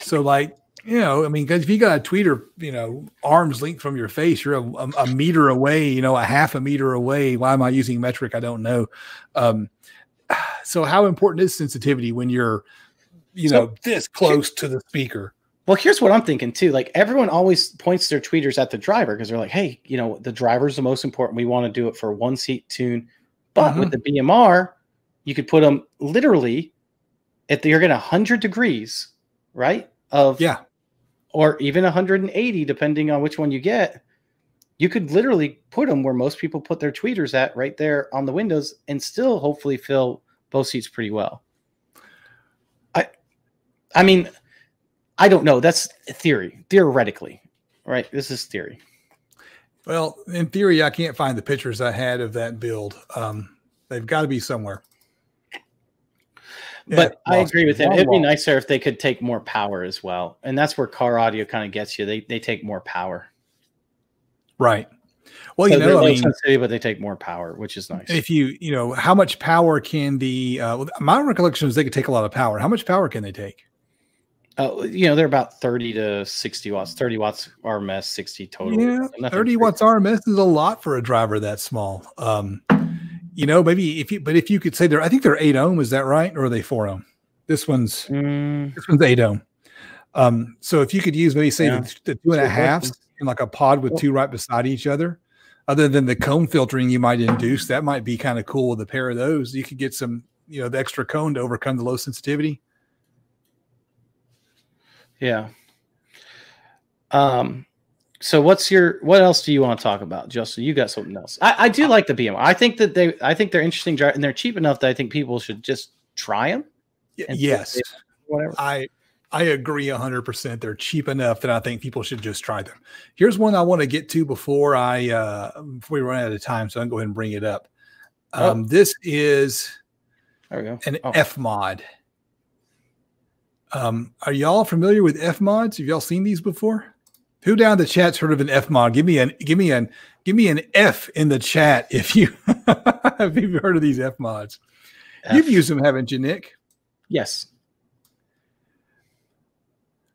Speaker 2: So, like, you know, I mean, because if you got a tweeter, you know, arms length from your face, you're a, a, a meter away, you know, a half a meter away. Why am I using metric? I don't know. Um, *sighs* so, how important is sensitivity when you're, you
Speaker 1: So-
Speaker 2: know, this close to the speaker?
Speaker 1: Well, here's what I'm thinking too. Like everyone always points their tweeters at the driver because they're like, "Hey, you know, the driver's the most important. We want to do it for one seat tune." But with mm-hmm. the BMR, you could put them literally if you're getting 100 degrees, right? Of
Speaker 2: Yeah.
Speaker 1: or even 180 depending on which one you get. You could literally put them where most people put their tweeters at right there on the windows and still hopefully fill both seats pretty well. I I mean, I don't know. That's theory, theoretically, right? This is theory.
Speaker 2: Well, in theory, I can't find the pictures I had of that build. Um, they've got to be somewhere.
Speaker 1: But
Speaker 2: Yeah,
Speaker 1: I agree with him. It'd be nicer if they could take more power as well. And that's where car audio kind of gets you. They they take more power.
Speaker 2: Right. Well, you
Speaker 1: So they're
Speaker 2: know, I mean,
Speaker 1: sensitivity, but they take more power, which is nice.
Speaker 2: if you, you know, how much power can the, uh, my recollection is they could take a lot of power. How much power can they take?
Speaker 1: Uh, you know, they're about 30 to 60 watts, 30 watts RMS, 60 total.
Speaker 2: Yeah,
Speaker 1: Nothing
Speaker 2: 30 watts RMS is a lot for a driver that small. Um, you know, maybe if you, but if you could say they're, I think they're eight ohm, is that right? Or are they four ohm? This one's,
Speaker 1: Mm,
Speaker 2: this one's eight ohm. Um, so if you could use maybe say
Speaker 1: Yeah.
Speaker 2: the, the two and a in like a pod with two right beside each other, other than the cone filtering you might induce, that might be kind of cool with a pair of those. You could get some, you know, the extra cone to overcome the low sensitivity.
Speaker 1: Yeah. Um, so what's your what else do you want to talk about, Justin? You got something else. I, I do like the BMR. I think that they I think they're interesting and they're cheap enough that I think people should just try them.
Speaker 2: Yes.
Speaker 1: Whatever.
Speaker 2: I I agree 100%. They're cheap enough that I think people should just try them. Here's one I want to get to before I uh before we run out of time, so I can go ahead and bring it up.
Speaker 1: Oh.
Speaker 2: Um, this is
Speaker 1: There we go.
Speaker 2: an
Speaker 1: Oh.
Speaker 2: F mod. Um, are y'all familiar with F mods? Have y'all seen these before? Who down in the chat's heard of an F mod? Give me an give me an give me an F in the chat *laughs* if you if you've heard of these F mods. You've used them, haven't you, Nick?
Speaker 1: yes.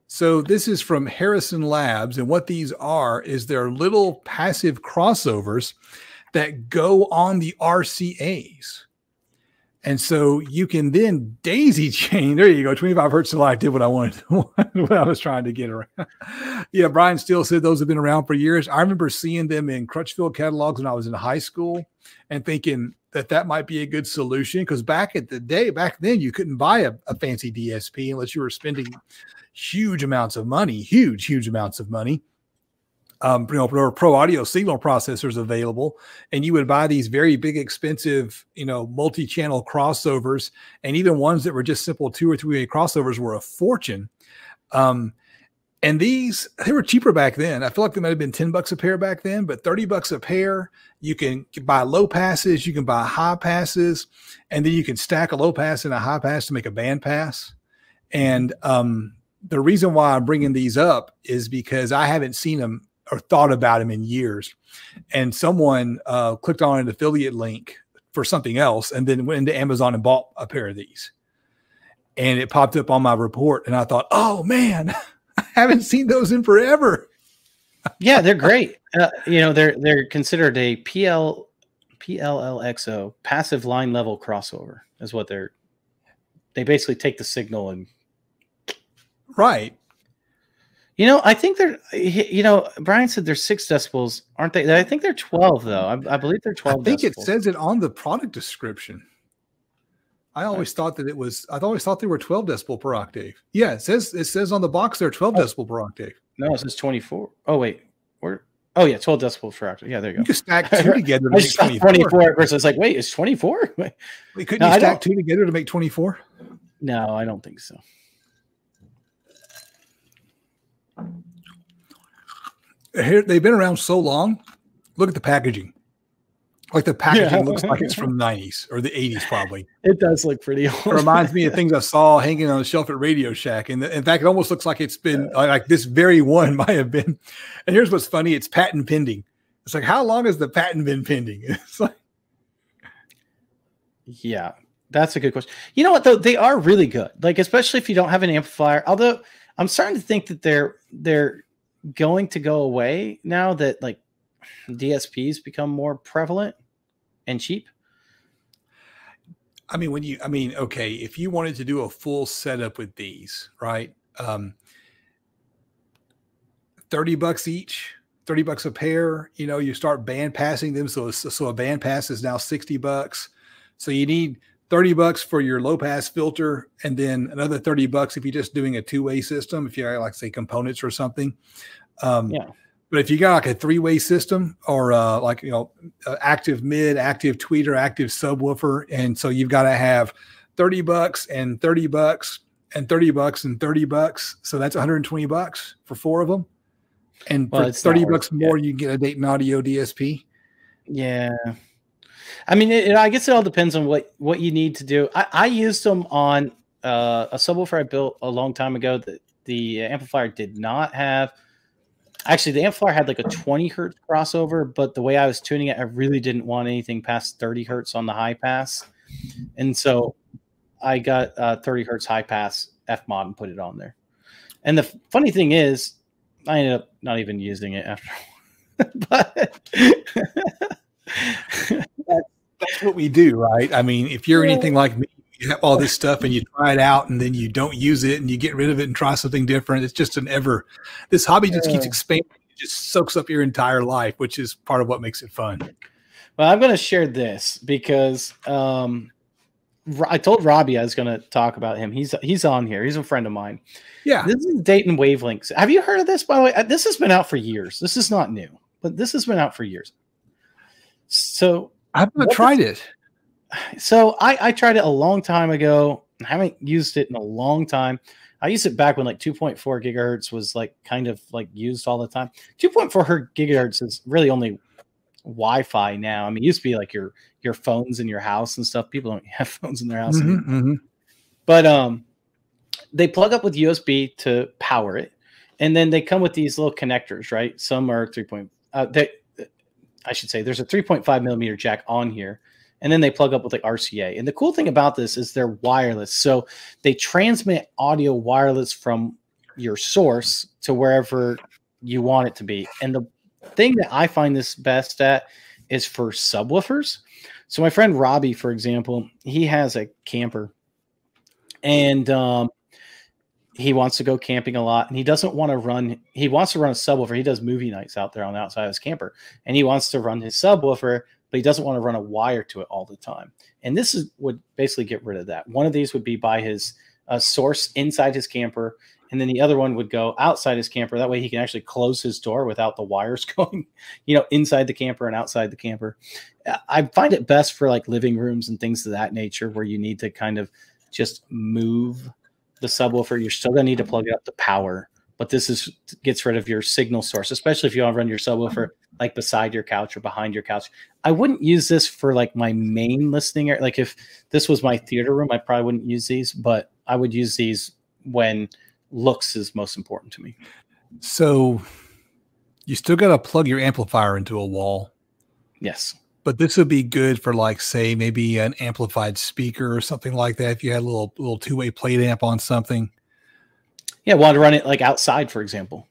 Speaker 2: So this is from Harrison Labs, and what these are is they're little passive crossovers that go on the RCA's. And so you can then daisy chain. There you go. 25 hertz to light did what I wanted, *laughs* what I was trying to get around. yeah, Brian Steele said those have been around for years. I remember seeing them in Crutchfield catalogs when I was in high school and thinking that that might be a good solution because back at the day, back then, you couldn't buy a, a fancy DSP unless you were spending huge amounts of money, huge, huge amounts of money. Um, you know, there were pro audio signal processors available, and you would buy these very big, expensive, you know, multi-channel crossovers, and even ones that were just simple two or three way crossovers were a fortune. Um, and these they were cheaper back then. I feel like they might have been 10 bucks a pair back then, but 30 bucks a pair. You can buy low passes, you can buy high passes, and then you can stack a low pass and a high pass to make a band pass. And um, the reason why I'm bringing these up is because I haven't seen them or thought about them in years. And someone uh, clicked on an affiliate link for something else and then went into Amazon and bought a pair of these. And it popped up on my report. And I thought, oh man, *laughs* I haven't seen those in forever.
Speaker 1: Yeah, they're great. Uh, you know, they're they're considered a PL PLLXO passive line level crossover is what they're. They basically take the signal and
Speaker 2: Right.
Speaker 1: You know I think they're you know Brian said they're six decibels aren't they? I think they're twelve though. I, I believe they're twelve.
Speaker 2: I
Speaker 1: twelve.
Speaker 2: think it says it on the product description. I always thought that it was, I always thought they were 12 decibel per octave. Yeah, it says, it says on the box they're 12
Speaker 1: Oh.
Speaker 2: decibel per octave.
Speaker 1: no, it says twenty four. Oh wait, where? Oh yeah, twelve decibel per octave. Yeah, there you go.
Speaker 2: You could stack two *laughs* together to make 24.
Speaker 1: 24 at first. I was like, wait, it's 24? *laughs*
Speaker 2: Wait, couldn't
Speaker 1: No,
Speaker 2: you stack two together to make 24?
Speaker 1: No, I don't think so.
Speaker 2: Here, they've been around so long. Look at the packaging. Like the packaging
Speaker 1: Yeah.
Speaker 2: looks like it's from *laughs* the 90s or the 80s, probably.
Speaker 1: It does look pretty old.
Speaker 2: It reminds me of *laughs* things I saw hanging on the shelf at Radio Shack. And in fact, it almost looks like it's been like this very one *laughs* might have been. And here's what's funny it's patent pending. It's like, how long has the patent been pending? It's like,
Speaker 1: yeah, that's a good question. You know what though? They are really good. Like especially if you don't have an amplifier. Although I'm starting to think that they're they're going to go away now that like DSPs become more prevalent and cheap.
Speaker 2: I mean, when you, I mean, okay, if you wanted to do a full setup with these, right? Um, 30 bucks each, 30 bucks a pair, you know, you start band passing them. So, so a band pass is now 60 bucks. So you need 30 bucks for your low pass filter and then another 30 bucks if you're just doing a two-way system, if you like say components or something. Um,
Speaker 1: Yeah.
Speaker 2: but if you got like a three-way system or uh, like you know uh, active mid, active tweeter, active subwoofer, and so you've got to have 30 bucks and 30 bucks and 30 bucks and 30 bucks. So that's 120 bucks for four of them. And
Speaker 1: Well,
Speaker 2: for 30 bucks more, you can get a Dayton Audio DSP.
Speaker 1: Yeah. I mean, it, it- I guess it all depends on what what you need to do. I, I used them on uh, a subwoofer I built a long time ago. that the amplifier did not have. Actually, the amplifier had like a 20 hertz crossover, but the way I was tuning it, I really didn't want anything past 30 hertz on the high pass, and so I got uh, 30 hertz high pass F mod and put it on there. And the funny thing is, I ended up not even using it after. *laughs* but *laughs*
Speaker 2: That's what we do, right? I mean, if you're anything like me, you have all this stuff and you try it out and then you don't use it and you get rid of it and try something different. It's just an ever, this hobby just keeps expanding. It just soaks up your entire life, which is part of what makes it fun.
Speaker 1: Well, I'm going to share this because um, I told Robbie I was going to talk about him. He's he's on here. He's a friend of mine.
Speaker 2: Yeah.
Speaker 1: This is Dayton Wavelengths. Have you heard of this? By the way, Uh, this has been out for years. This is not new, but this has been out for years. So,
Speaker 2: I haven't
Speaker 1: What
Speaker 2: tried it.
Speaker 1: so I, I tried it a long time ago. I haven't used it in a long time. I used it back when like 2.4 gigahertz was like kind of like used all the time. 2.4 gigahertz is really only Wi-Fi now. I mean, it used to be like your your phones in your house and stuff. People don't *laughs* have phones in their house, anymore.
Speaker 2: Mhm, mhm.
Speaker 1: but um, they plug up with USB to power it, and then they come with these little connectors, right? Some are 3. Point, uh, they, I should say, there's a 3.5 millimeter jack on here, and then they plug up with like RCA. And the cool thing about this is they're wireless, so they transmit audio wireless from your source to wherever you want it to be. And the thing that I find this best at is for subwoofers. So my friend Robbie, for example, he has a camper, and um, he wants to go camping a lot, and he doesn't want to run. He wants to run a subwoofer. He does movie nights out there on the outside of his camper, and he wants to run his subwoofer, but he doesn't want to run a wire to it all the time. And this is would basically get rid of that. One of these would be by his uh, source inside his camper, and then the other one would go outside his camper. That way, he can actually close his door without the wires *laughs* going, you know, inside the camper and outside the camper. I find it best for like living rooms and things of that nature, where you need to kind of just move the subwoofer. You're still gonna need to plug it up to power, but this is gets rid of your signal source, especially if you want to run your subwoofer like beside your couch or behind your couch. I wouldn't use this for like my main listening area. Like if this was my theater room, I probably wouldn't use these, but I would use these when looks is most important to me.
Speaker 2: So you still got to plug your amplifier into a wall,
Speaker 1: Yes.
Speaker 2: But this would be good for like say maybe an amplified speaker or something like that. If you had a little little two way plate amp on something.
Speaker 1: Yeah, want to run it like outside, for example.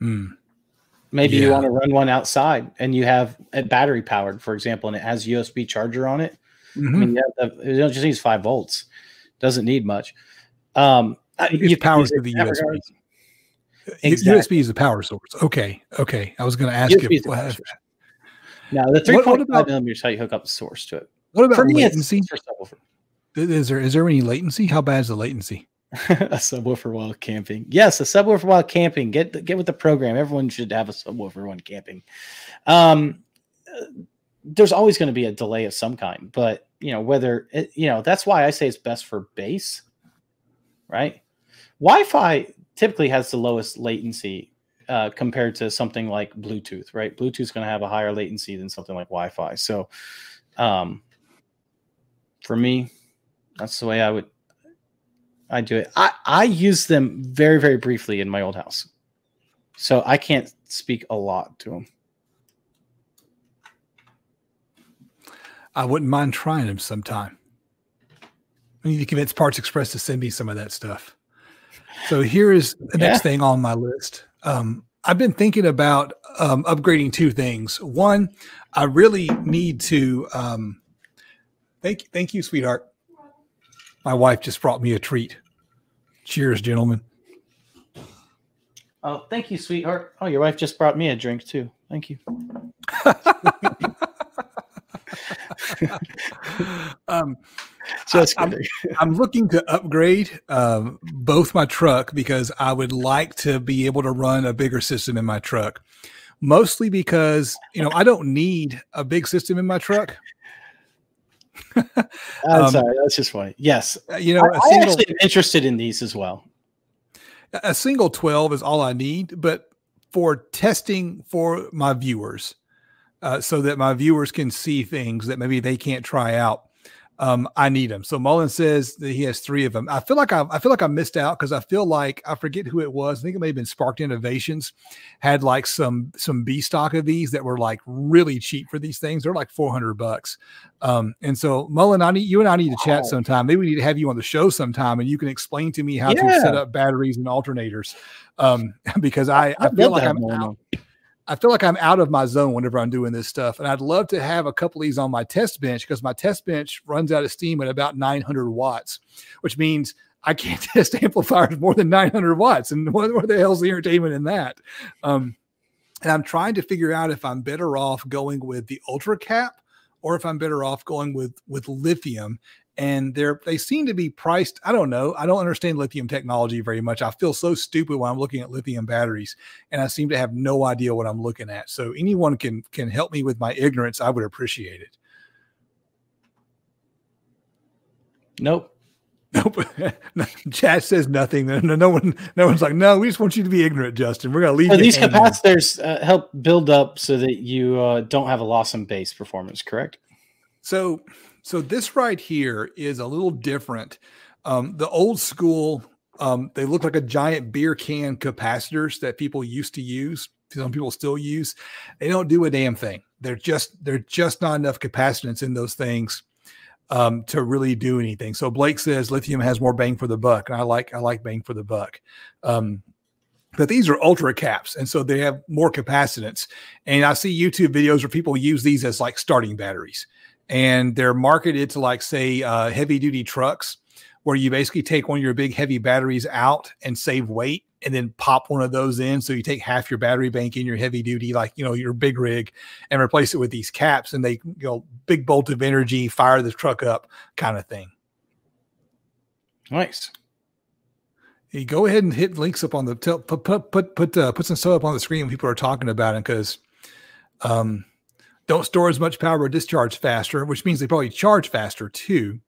Speaker 2: Hmm.
Speaker 1: Maybe you want to run one outside and you have it battery powered, for example, and it has USB charger on it. I
Speaker 2: Mhm.
Speaker 1: mean, you have the, it just needs five volts. Doesn't need much. Um, uh,
Speaker 2: It
Speaker 1: you
Speaker 2: power through the USB.
Speaker 1: regard. Exactly.
Speaker 2: USB is a power source. Okay. Okay. I was going to ask
Speaker 1: USB
Speaker 2: you.
Speaker 1: is the
Speaker 2: What,
Speaker 1: power source. Now, the
Speaker 2: what
Speaker 1: 3.5
Speaker 2: about-
Speaker 1: millimeters how you hook up the source to it.
Speaker 2: what about
Speaker 1: For me,
Speaker 2: latency?
Speaker 1: it's for subwoofer.
Speaker 2: Is there is there any latency? How bad is the latency? *laughs*
Speaker 1: a subwoofer while camping. Yes, a subwoofer while camping. Get get with the program. Everyone should have a subwoofer when camping. Um, there's always going to be a delay of some kind, but you know whether it, you know that's why I say it's best for bass, right? Wi-Fi typically has the lowest latency uh, compared to something like Bluetooth, right? Bluetooth is going to have a higher latency than something like Wi-Fi. So, um, for me, that's the way I would I do it. I I use them very very briefly in my old house, so I can't speak a lot to them.
Speaker 2: I wouldn't mind trying them sometime. I need to convince Parts Express to send me some of that stuff. So here is the yeah. next thing on my list. Um, I've been thinking about um, upgrading two things. One, I really need to. Um, thank, thank you, sweetheart. My wife just brought me a treat. Cheers, gentlemen.
Speaker 1: Oh, thank you, sweetheart. Oh, your wife just brought me a drink too. Thank you. *laughs* *laughs*
Speaker 2: um, *laughs* Just I'm, *laughs* I'm, looking to upgrade um, both my truck because I would like to be able to run a bigger system in my truck. Mostly because you know I don't need a big system in my truck. *laughs*
Speaker 1: I'm um, sorry, that's just funny. Yes,
Speaker 2: uh, you know,
Speaker 1: I, I single, actually am interested in these as well.
Speaker 2: A single twelve is all I need, but for testing for my viewers, uh, so that my viewers can see things that maybe they can't try out. Um, I need them. So Mullen says that he has three of them. I feel like I, I feel like I missed out because I feel like I forget who it was. I think it may have been Sparked Innovations had like some some B stock of these that were like really cheap for these things. They're like four hundred bucks. Um, and so Mullen, I need you and I need to chat sometime. Maybe we need to have you on the show sometime, and you can explain to me how yeah. to set up batteries and alternators. Um, *laughs* because I, I, I feel like I'm out, I feel like I'm out of my zone whenever I'm doing this stuff. And I'd love to have a couple of these on my test bench because my test bench runs out of steam at about 900 watts, which means I can't *laughs* test amplifiers more than 900 watts. And what, what the hell's the entertainment in that? Um, and I'm trying to figure out if I'm better off going with the ultra cap or if I'm better off going with with lithium and they're they seem to be priced i don't know i don't understand lithium technology very much i feel so stupid when i'm looking at lithium batteries and i seem to have no idea what i'm looking at so anyone can can help me with my ignorance i would appreciate it
Speaker 1: nope
Speaker 2: Nope. *laughs* Chat says nothing. No, no one. No one's like, no. We just want you to be ignorant, Justin. We're gonna leave.
Speaker 1: So these capacitors uh, help build up so that you uh, don't have a loss in bass performance. Correct.
Speaker 2: So so this right here is a little different. Um, the old school, um, they look like a giant beer can capacitors that people used to use. Some people still use. They don't do a damn thing. They're just they're just not enough capacitance in those things um, to really do anything. So Blake says lithium has more bang for the buck, and I like I like bang for the buck. Um, but these are ultra caps, and so they have more capacitance. And I see YouTube videos where people use these as like starting batteries and they're marketed to like say uh, heavy duty trucks where you basically take one of your big heavy batteries out and save weight and then pop one of those in so you take half your battery bank in your heavy duty like you know your big rig and replace it with these caps and they you know big bolt of energy fire the truck up kind of thing.
Speaker 1: Nice.
Speaker 2: You go ahead and hit links up on the put put put put, uh, put some stuff up on the screen when people are talking about it because um don't store as much power or discharge faster, which means they probably charge faster too.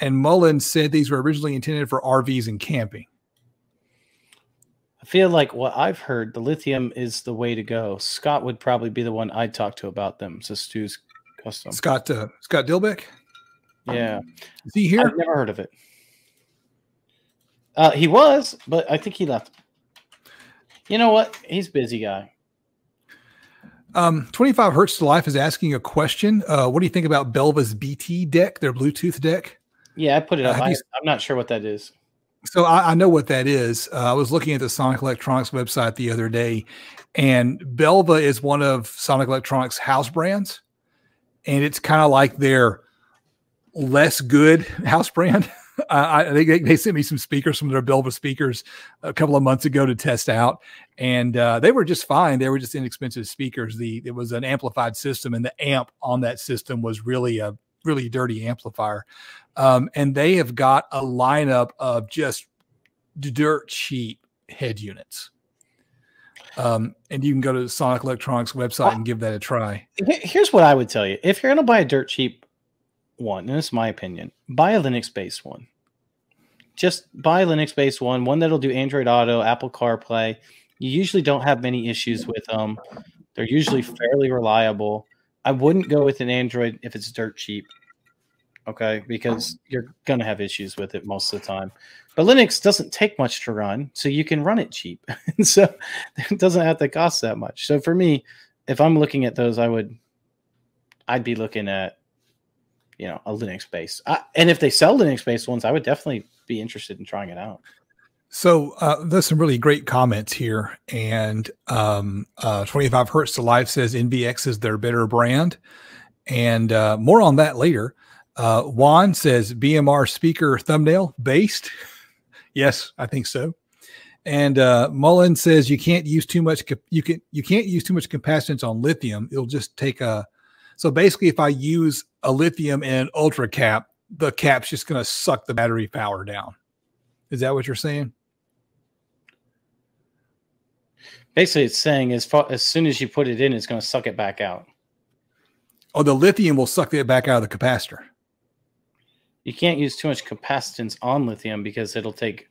Speaker 2: And Mullen said these were originally intended for RVs and camping.
Speaker 1: I feel like what I've heard, the lithium is the way to go. Scott would probably be the one I'd talk to about them. So Stu's custom.
Speaker 2: Scott uh, Scott Dilbeck.
Speaker 1: Yeah,
Speaker 2: is he here?
Speaker 1: I've never heard of it. Uh, he was, but I think he left. You know what? He's busy guy.
Speaker 2: Um, 25 Hertz to Life is asking a question. Uh, what do you think about Belva's BT deck, their Bluetooth deck?
Speaker 1: Yeah, I put it uh, up. Uh, I, am not sure what that is.
Speaker 2: So I, I know what that is. Uh, I was looking at the Sonic Electronix website the other day, and Belva is one of Sonic Electronix house brands, and it's kind of like their less good *laughs* house brand. I, they, they sent me some speakers from their Belva speakers a couple of months ago to test out, and uh, they were just fine. They were just inexpensive speakers. The it was an amplified system, and the amp on that system was really a really dirty amplifier. Um, and they have got a lineup of just dirt cheap head units. Um, and you can go to the Sonic Electronix website and give that a try.
Speaker 1: Here's what I would tell you: if you're going to buy a dirt cheap one, and it's my opinion, buy a Linux based one. Just buy a Linux based one, one that'll do Android Auto, Apple CarPlay. You usually don't have many issues with them. They're usually fairly reliable. I wouldn't go with an Android if it's dirt cheap. Okay, because you're gonna have issues with it most of the time. But Linux doesn't take much to run, so you can run it cheap. and *laughs* so it doesn't have to cost that much. So for me, if I'm looking at those, I would I'd be looking at you know a Linux based. And if they sell Linux based ones, I would definitely be interested in trying it out.
Speaker 2: So uh, there's some really great comments here, and um, uh, 25 Hertz to Life says NVX is their better brand, and uh, more on that later. Uh, Juan says BMR speaker thumbnail based. *laughs* yes, I think so. And uh, Mullen says you can't use too much. You can you can't use too much capacitance on lithium. It'll just take a. So basically, if I use a lithium and ultra cap, the cap's just going to suck the battery power down. Is that what you're saying?
Speaker 1: Basically, it's saying as far as soon as you put it in, it's going to suck it back out.
Speaker 2: Oh, the lithium will suck it back out of the capacitor.
Speaker 1: You can't use too much capacitance on lithium because it'll take.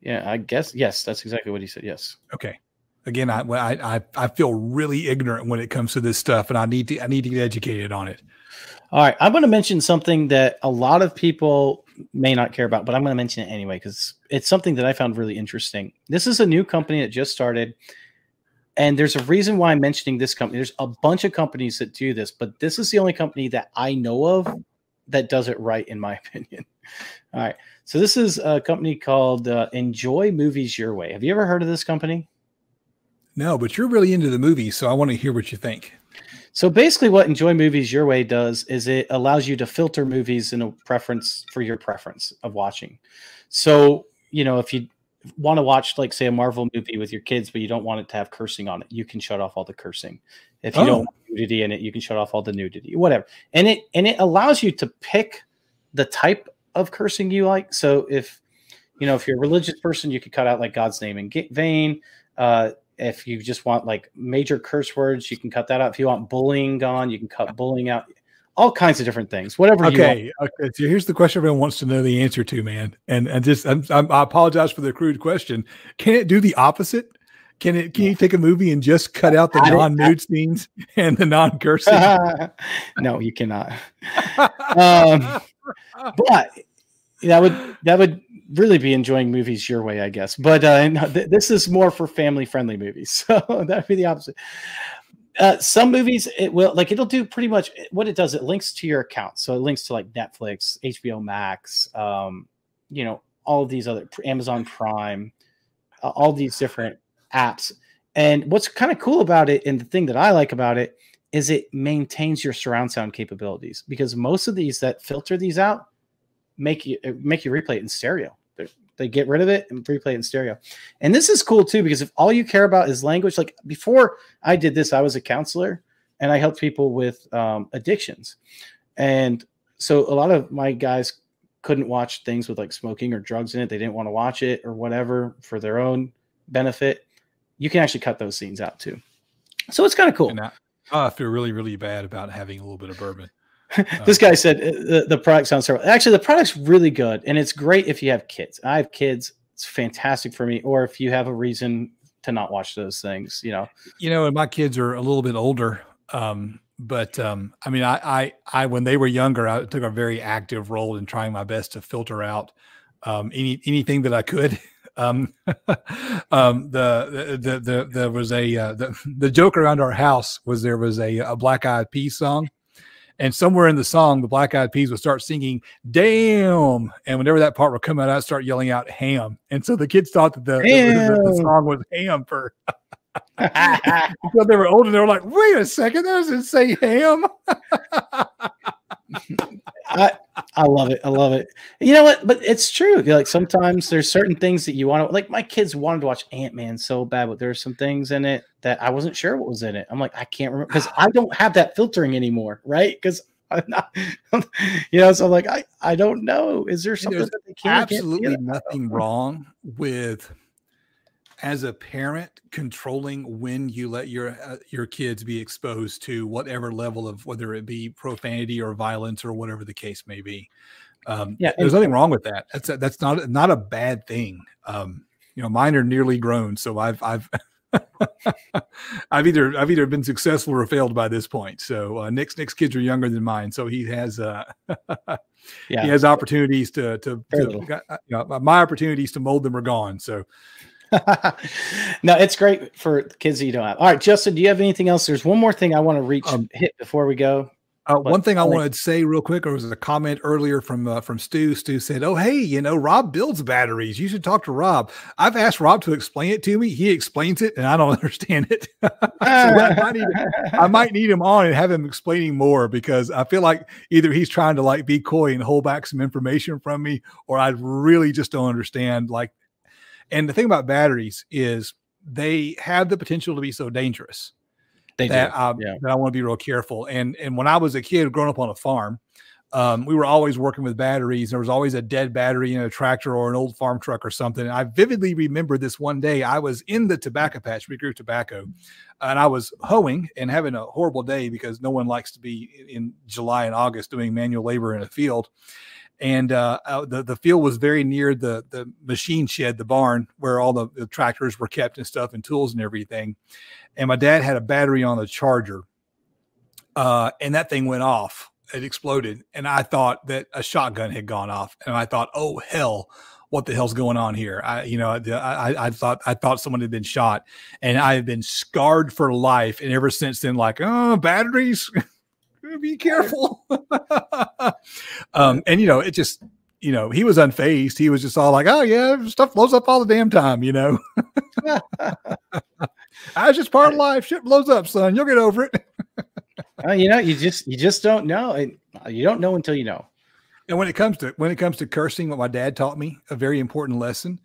Speaker 1: Yeah, I guess yes, that's exactly what he said. Yes.
Speaker 2: Okay. Again, I I I feel really ignorant when it comes to this stuff, and I need to I need to get educated on it.
Speaker 1: All right, I'm going to mention something that a lot of people may not care about, but I'm going to mention it anyway because it's something that I found really interesting. This is a new company that just started. And there's a reason why I'm mentioning this company. There's a bunch of companies that do this, but this is the only company that I know of that does it right, in my *laughs* opinion. All right. So this is a company called uh, Enjoy Movies Your Way. Have you ever heard of this company?
Speaker 2: No, but you're really into the movie, so I want to hear what you think.
Speaker 1: So basically, what Enjoy Movies Your Way does is it allows you to filter movies in a preference for your preference of watching. So you know, if you want to watch like say a Marvel movie with your kids, but you don't want it to have cursing on it, you can shut off all the cursing. If you oh. don't want nudity in it, you can shut off all the nudity, whatever. And it and it allows you to pick the type of cursing you like. So if you know if you're a religious person, you could cut out like God's name in vain. Uh, if you just want like major curse words, you can cut that out. If you want bullying gone, you can cut bullying out all kinds of different things. Whatever.
Speaker 2: Okay. Okay. So here's the question everyone wants to know the answer to, man. And and just I'm, I'm, i apologize for the crude question. Can it do the opposite? Can it? Can you take a movie and just cut out the *laughs* non-nude scenes *laughs* and the non-cursing? *laughs*
Speaker 1: no, you cannot. um, but that would that would really be enjoying movies your way, I guess. But uh, th- this is more for family-friendly movies, *laughs* so that'd be the opposite. Uh, some movies it will like it'll do pretty much what it does. It links to your account, so it links to like Netflix, HBO Max, um, you know, all these other Amazon Prime, uh, all these different apps. And what's kind of cool about it, and the thing that I like about it, is it maintains your surround sound capabilities because most of these that filter these out make you make you replay it in stereo. They get rid of it and replay it in stereo. And this is cool too because if all you care about is language, like before I did this, I was a counselor and I helped people with um, addictions. And so a lot of my guys couldn't watch things with like smoking or drugs in it. They didn't want to watch it or whatever for their own benefit. You can actually cut those scenes out too. So it's kind of cool.
Speaker 2: I, I feel really, really bad about having a little bit of bourbon. *laughs*
Speaker 1: this guy said uh, the, the product sounds terrible. Actually, the product's really good, and it's great if you have kids. I have kids; it's fantastic for me. Or if you have a reason to not watch those things, you know.
Speaker 2: You know, and my kids are a little bit older. Um, but um, I mean, I, I, I, when they were younger, I took a very active role in trying my best to filter out um, any anything that I could. *laughs* Um, *laughs* um, the, the, the, there was a, uh, the, the joke around our house was there was a, a Black Eyed Peas song and somewhere in the song, the Black Eyed Peas would start singing "Damn," and whenever that part would come out, I'd start yelling out "Ham." And so the kids thought that the, the, the song was "Ham" for. so *laughs* they were older. They were like, "Wait a second, that doesn't say ham." *laughs*
Speaker 1: I, I love it. I love it. You know what? But it's true. Like sometimes there's certain things that you want to like. My kids wanted to watch Ant Man so bad, but there's some things in it that I wasn't sure what was in it. I'm like, I can't remember because I don't have that filtering anymore, right? Because I'm not, *laughs* you know. So I'm like, I I don't know. Is there something there's that they
Speaker 2: can't absolutely nothing wrong with as a parent controlling when you let your uh, your kids be exposed to whatever level of whether it be profanity or violence or whatever the case may be um, yeah there's nothing wrong with that that's a, that's not not a bad thing um, you know mine are nearly grown so i've i've *laughs* I've either I've either been successful or failed by this point. So uh, Nick's Nick's kids are younger than mine, so he has uh, *laughs* yeah. he has opportunities to to, to uh, you know, my opportunities to mold them are gone. So *laughs*
Speaker 1: no, it's great for kids that you don't have. All right, Justin, do you have anything else? There's one more thing I want to reach um, hit before we go.
Speaker 2: Uh, one thing I wanted to say real quick, or was a comment earlier from uh, from Stu. Stu said, "Oh, hey, you know, Rob builds batteries. You should talk to Rob." I've asked Rob to explain it to me. He explains it, and I don't *laughs* understand it. *laughs* so I, might need, I might need him on and have him explaining more because I feel like either he's trying to like be coy and hold back some information from me, or I really just don't understand. Like, and the thing about batteries is they have the potential to be so dangerous
Speaker 1: they
Speaker 2: that, um, yeah. that I want to be real careful. And and when I was a kid growing up on a farm, um, we were always working with batteries. There was always a dead battery in a tractor or an old farm truck or something. And I vividly remember this one day. I was in the tobacco patch. We grew tobacco, and I was hoeing and having a horrible day because no one likes to be in July and August doing manual labor in a field. And uh, the the field was very near the the machine shed, the barn where all the, the tractors were kept and stuff, and tools and everything and my dad had a battery on the charger, uh, and that thing went off. It exploded, and I thought that a shotgun had gone off, and I thought, "Oh hell, what the hell's going on here?" I, you know, I, I thought I thought someone had been shot, and I have been scarred for life, and ever since then, like, oh, batteries. *laughs* be careful. *laughs* um, and you know, it just you know, he was unfazed. He was just all like, "Oh yeah, stuff blows up all the damn time," you know. *laughs* *laughs* That's just part of life. Shit blows up, son. You'll get over it.
Speaker 1: uh, you know, you just you just don't know. You don't know until you know.
Speaker 2: And when it comes to when it comes to cursing, what my dad taught me, a very important lesson.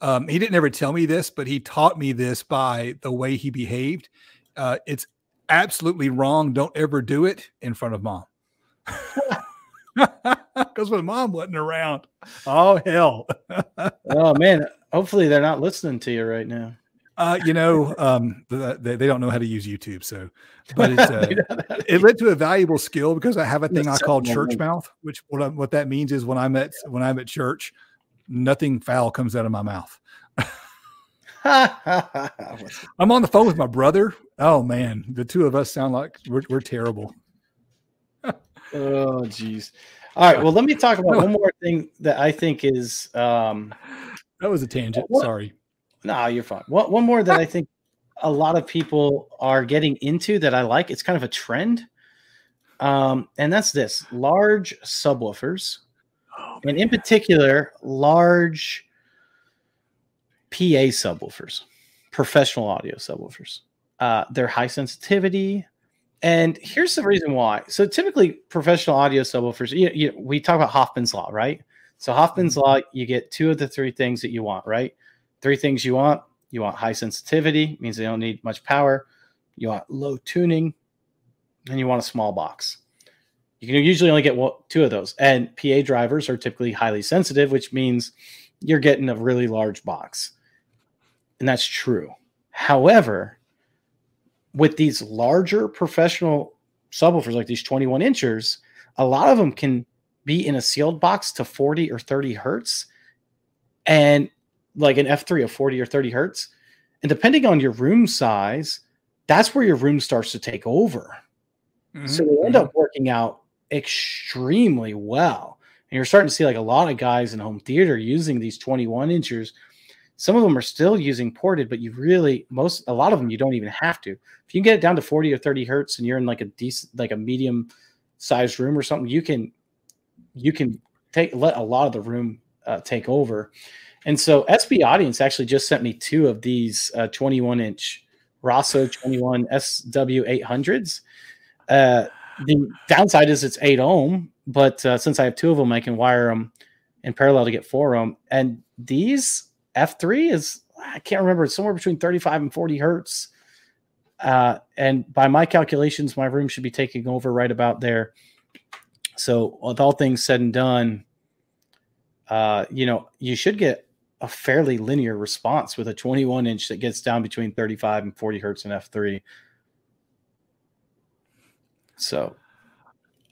Speaker 2: Um, he didn't ever tell me this, but he taught me this by the way he behaved. Uh, it's absolutely wrong. Don't ever do it in front of mom. *laughs* Because when mom wasn't around, oh hell. *laughs*
Speaker 1: oh man, hopefully they're not listening to you right now.
Speaker 2: Uh, you know, um, they, they don't know how to use YouTube, so but it's, *laughs* uh, it led to a valuable skill because I have a thing I call church mouth, which what I, what that means is when I'm at when I'm at church, nothing foul comes out of my mouth. I'm on the phone with my brother. Oh man, the two of us sound like we're, we're terrible.
Speaker 1: oh geez. All right. Well, let me talk about one *laughs* more thing that I think is um
Speaker 2: that was a tangent. What, Sorry.
Speaker 1: No, you're fine. One, one more that I think a lot of people are getting into that I like. It's kind of a trend. Um, and that's this large subwoofers, oh, and in particular, large PA subwoofers, professional audio subwoofers. Uh, they're high sensitivity. And here's the reason why. So typically, professional audio subwoofers, you, you, we talk about Hofmann's Law, right? So Hofmann's mm-hmm. Law, you get two of the three things that you want, right? Three things you want you want high sensitivity, means they don't need much power. You want low tuning, and you want a small box. You can usually only get two of those. And PA drivers are typically highly sensitive, which means you're getting a really large box. And that's true. However, with these larger professional subwoofers, like these 21 inchers, a lot of them can be in a sealed box to 40 or 30 hertz. And like an F3 of 40 or 30 hertz. And depending on your room size, that's where your room starts to take over. Mm-hmm. So they end up mm-hmm. working out extremely well. And you're starting to see like a lot of guys in home theater using these 21 inchers. Some of them are still using ported, but you really most a lot of them you don't even have to. If you can get it down to 40 or 30 hertz and you're in like a decent like a medium sized room or something, you can you can take let a lot of the room uh, take over. And so SB Audience actually just sent me two of these uh, 21 inch Rosso 21 SW800s. Uh, the downside is it's 8 ohm, but uh, since I have two of them, I can wire them in parallel to get four ohm. And these F3 is, I can't remember, it's somewhere between 35 and 40 hertz. Uh, and by my calculations, my room should be taking over right about there. So, with all things said and done, uh, you know, you should get a fairly linear response with a 21 inch that gets down between 35 and 40 hertz in F3. So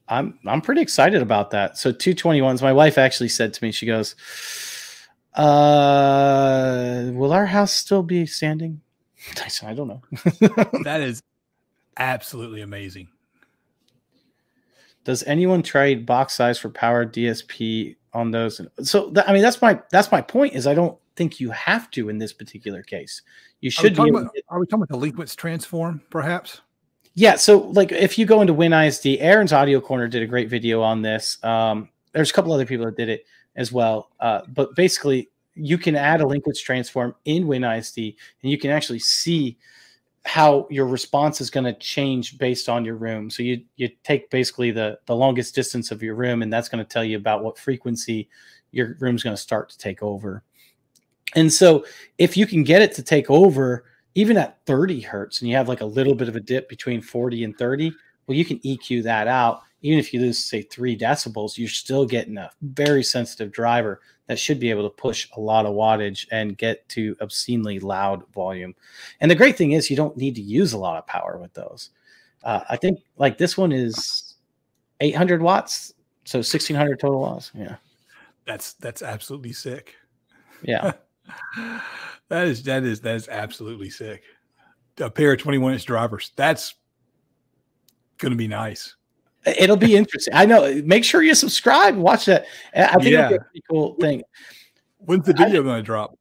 Speaker 1: I'm I'm pretty excited about that. So 221s. My wife actually said to me, she goes, uh, will our house still be standing? I said, I don't know. *laughs*
Speaker 2: that is absolutely amazing.
Speaker 1: Does anyone trade box size for power DSP on those. So I mean, that's my that's my point. Is I don't think you have to in this particular case. You should.
Speaker 2: Are we talking, about, are we talking about the Linkwitz transform, perhaps?
Speaker 1: Yeah, so like if you go into WinISD, Erin's Audio Corner did a great video on this. Um, there's a couple other people that did it as well, uh, but basically you can add a Linkwitz transform in WinISD, and you can actually see how your response is going to change based on your room. So you you take basically the the longest distance of your room, and that's going to tell you about what frequency your room's going to start to take over. And so if you can get it to take over even at 30 hertz and you have like a little bit of a dip between 40 and 30, well, you can EQ that out. Even if you lose, say, three decibels, you're still getting a very sensitive driver that should be able to push a lot of wattage and get to obscenely loud volume. And the great thing is, you don't need to use a lot of power with those. Uh, I think like this one is 800 watts, so 1600 total watts. Yeah,
Speaker 2: that's that's absolutely sick.
Speaker 1: Yeah. *laughs*
Speaker 2: that is that is that is absolutely sick. A pair of 21 inch drivers. That's gonna be nice.
Speaker 1: It'll be interesting. I know. Make sure you subscribe. Watch that. I think yeah. it'll be a pretty cool thing.
Speaker 2: When's the video going to drop?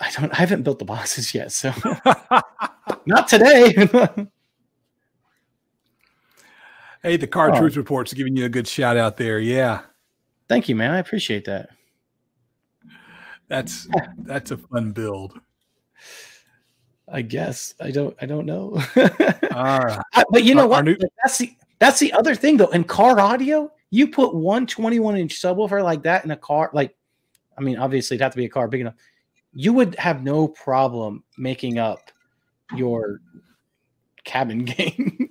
Speaker 1: I don't. I haven't built the boxes yet, so *laughs* not today. *laughs*
Speaker 2: hey, the Car oh. Truth Report's giving you a good shout out there. Yeah.
Speaker 1: Thank you, man. I appreciate that.
Speaker 2: That's that's a fun build.
Speaker 1: I guess I don't I don't know. *laughs* uh, but you know what? New- that's the that's the other thing though. In car audio, you put one 21 inch subwoofer like that in a car, like I mean, obviously it'd have to be a car big enough. You would have no problem making up your cabin *laughs* gain.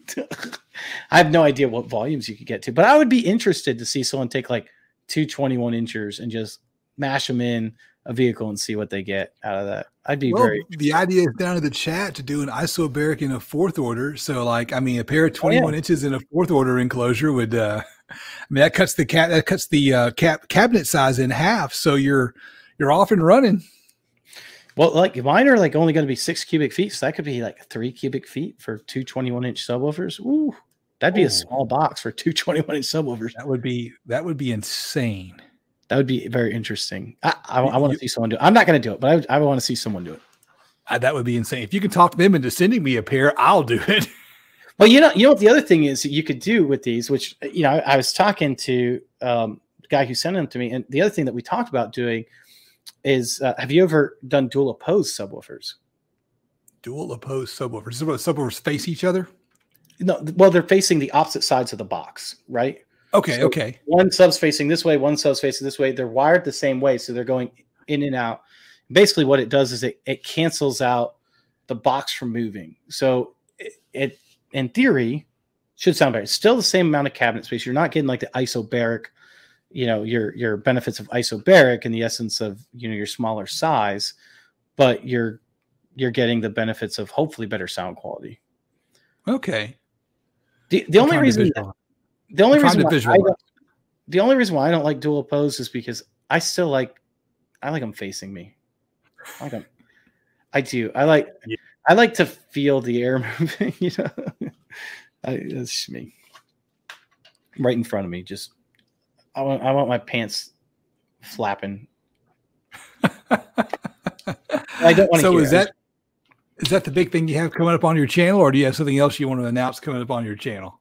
Speaker 1: I have no idea what volumes you could get to, but I would be interested to see someone take like two 21 inchers and just mash them in a vehicle and see what they get out of that. I'd be well, very.
Speaker 2: The idea is down in the chat to do an isobaric in a fourth order. So, like, I mean, a pair of twenty-one oh, yeah. inches in a fourth order enclosure would. uh I mean, that cuts the cat that cuts the uh, cap cabinet size in half. So you're you're off and running.
Speaker 1: Well, like mine are like only going to be six cubic feet, so that could be like three cubic feet for two 21 inch subwoofers. Ooh, that'd be oh. a small box for two 21 inch subwoofers.
Speaker 2: That would be that would be insane.
Speaker 1: That would be very interesting. I, I, I want to see someone do it. I'm not going to do it, but I, I want to see someone do it.
Speaker 2: Uh, that would be insane. If you can talk them into sending me a pair, I'll do it. *laughs*
Speaker 1: well, you know, you know what the other thing is you could do with these, which you know, I, I was talking to um, the guy who sent them to me, and the other thing that we talked about doing is, uh, have you ever done dual opposed subwoofers?
Speaker 2: Dual opposed subwoofers. So subwoofers face each other.
Speaker 1: No, well, they're facing the opposite sides of the box, right?
Speaker 2: Okay, so okay.
Speaker 1: One sub's facing this way, one sub's facing this way. They're wired the same way, so they're going in and out. Basically, what it does is it, it cancels out the box from moving. So it, it in theory should sound better. It's still the same amount of cabinet space. You're not getting like the isobaric, you know, your your benefits of isobaric in the essence of you know your smaller size, but you're you're getting the benefits of hopefully better sound quality.
Speaker 2: Okay.
Speaker 1: The the only reason that, the only reason why I don't, the only reason why I don't like dual oppose is because I still like I like them facing me. I like them. I do. I like yeah. I like to feel the air *laughs* moving. You know, I, that's me. Right in front of me. Just I want I want my pants flapping. *laughs* I don't want to.
Speaker 2: So is that is that the big thing you have coming up on your channel, or do you have something else you want to announce coming up on your channel?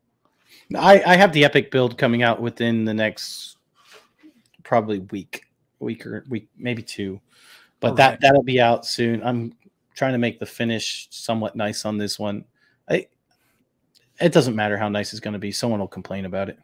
Speaker 1: I, I have the epic build coming out within the next probably week, week or week, maybe two, but All that right. that'll be out soon. I'm trying to make the finish somewhat nice on this one. I, it doesn't matter how nice it's going to be. Someone will complain about it.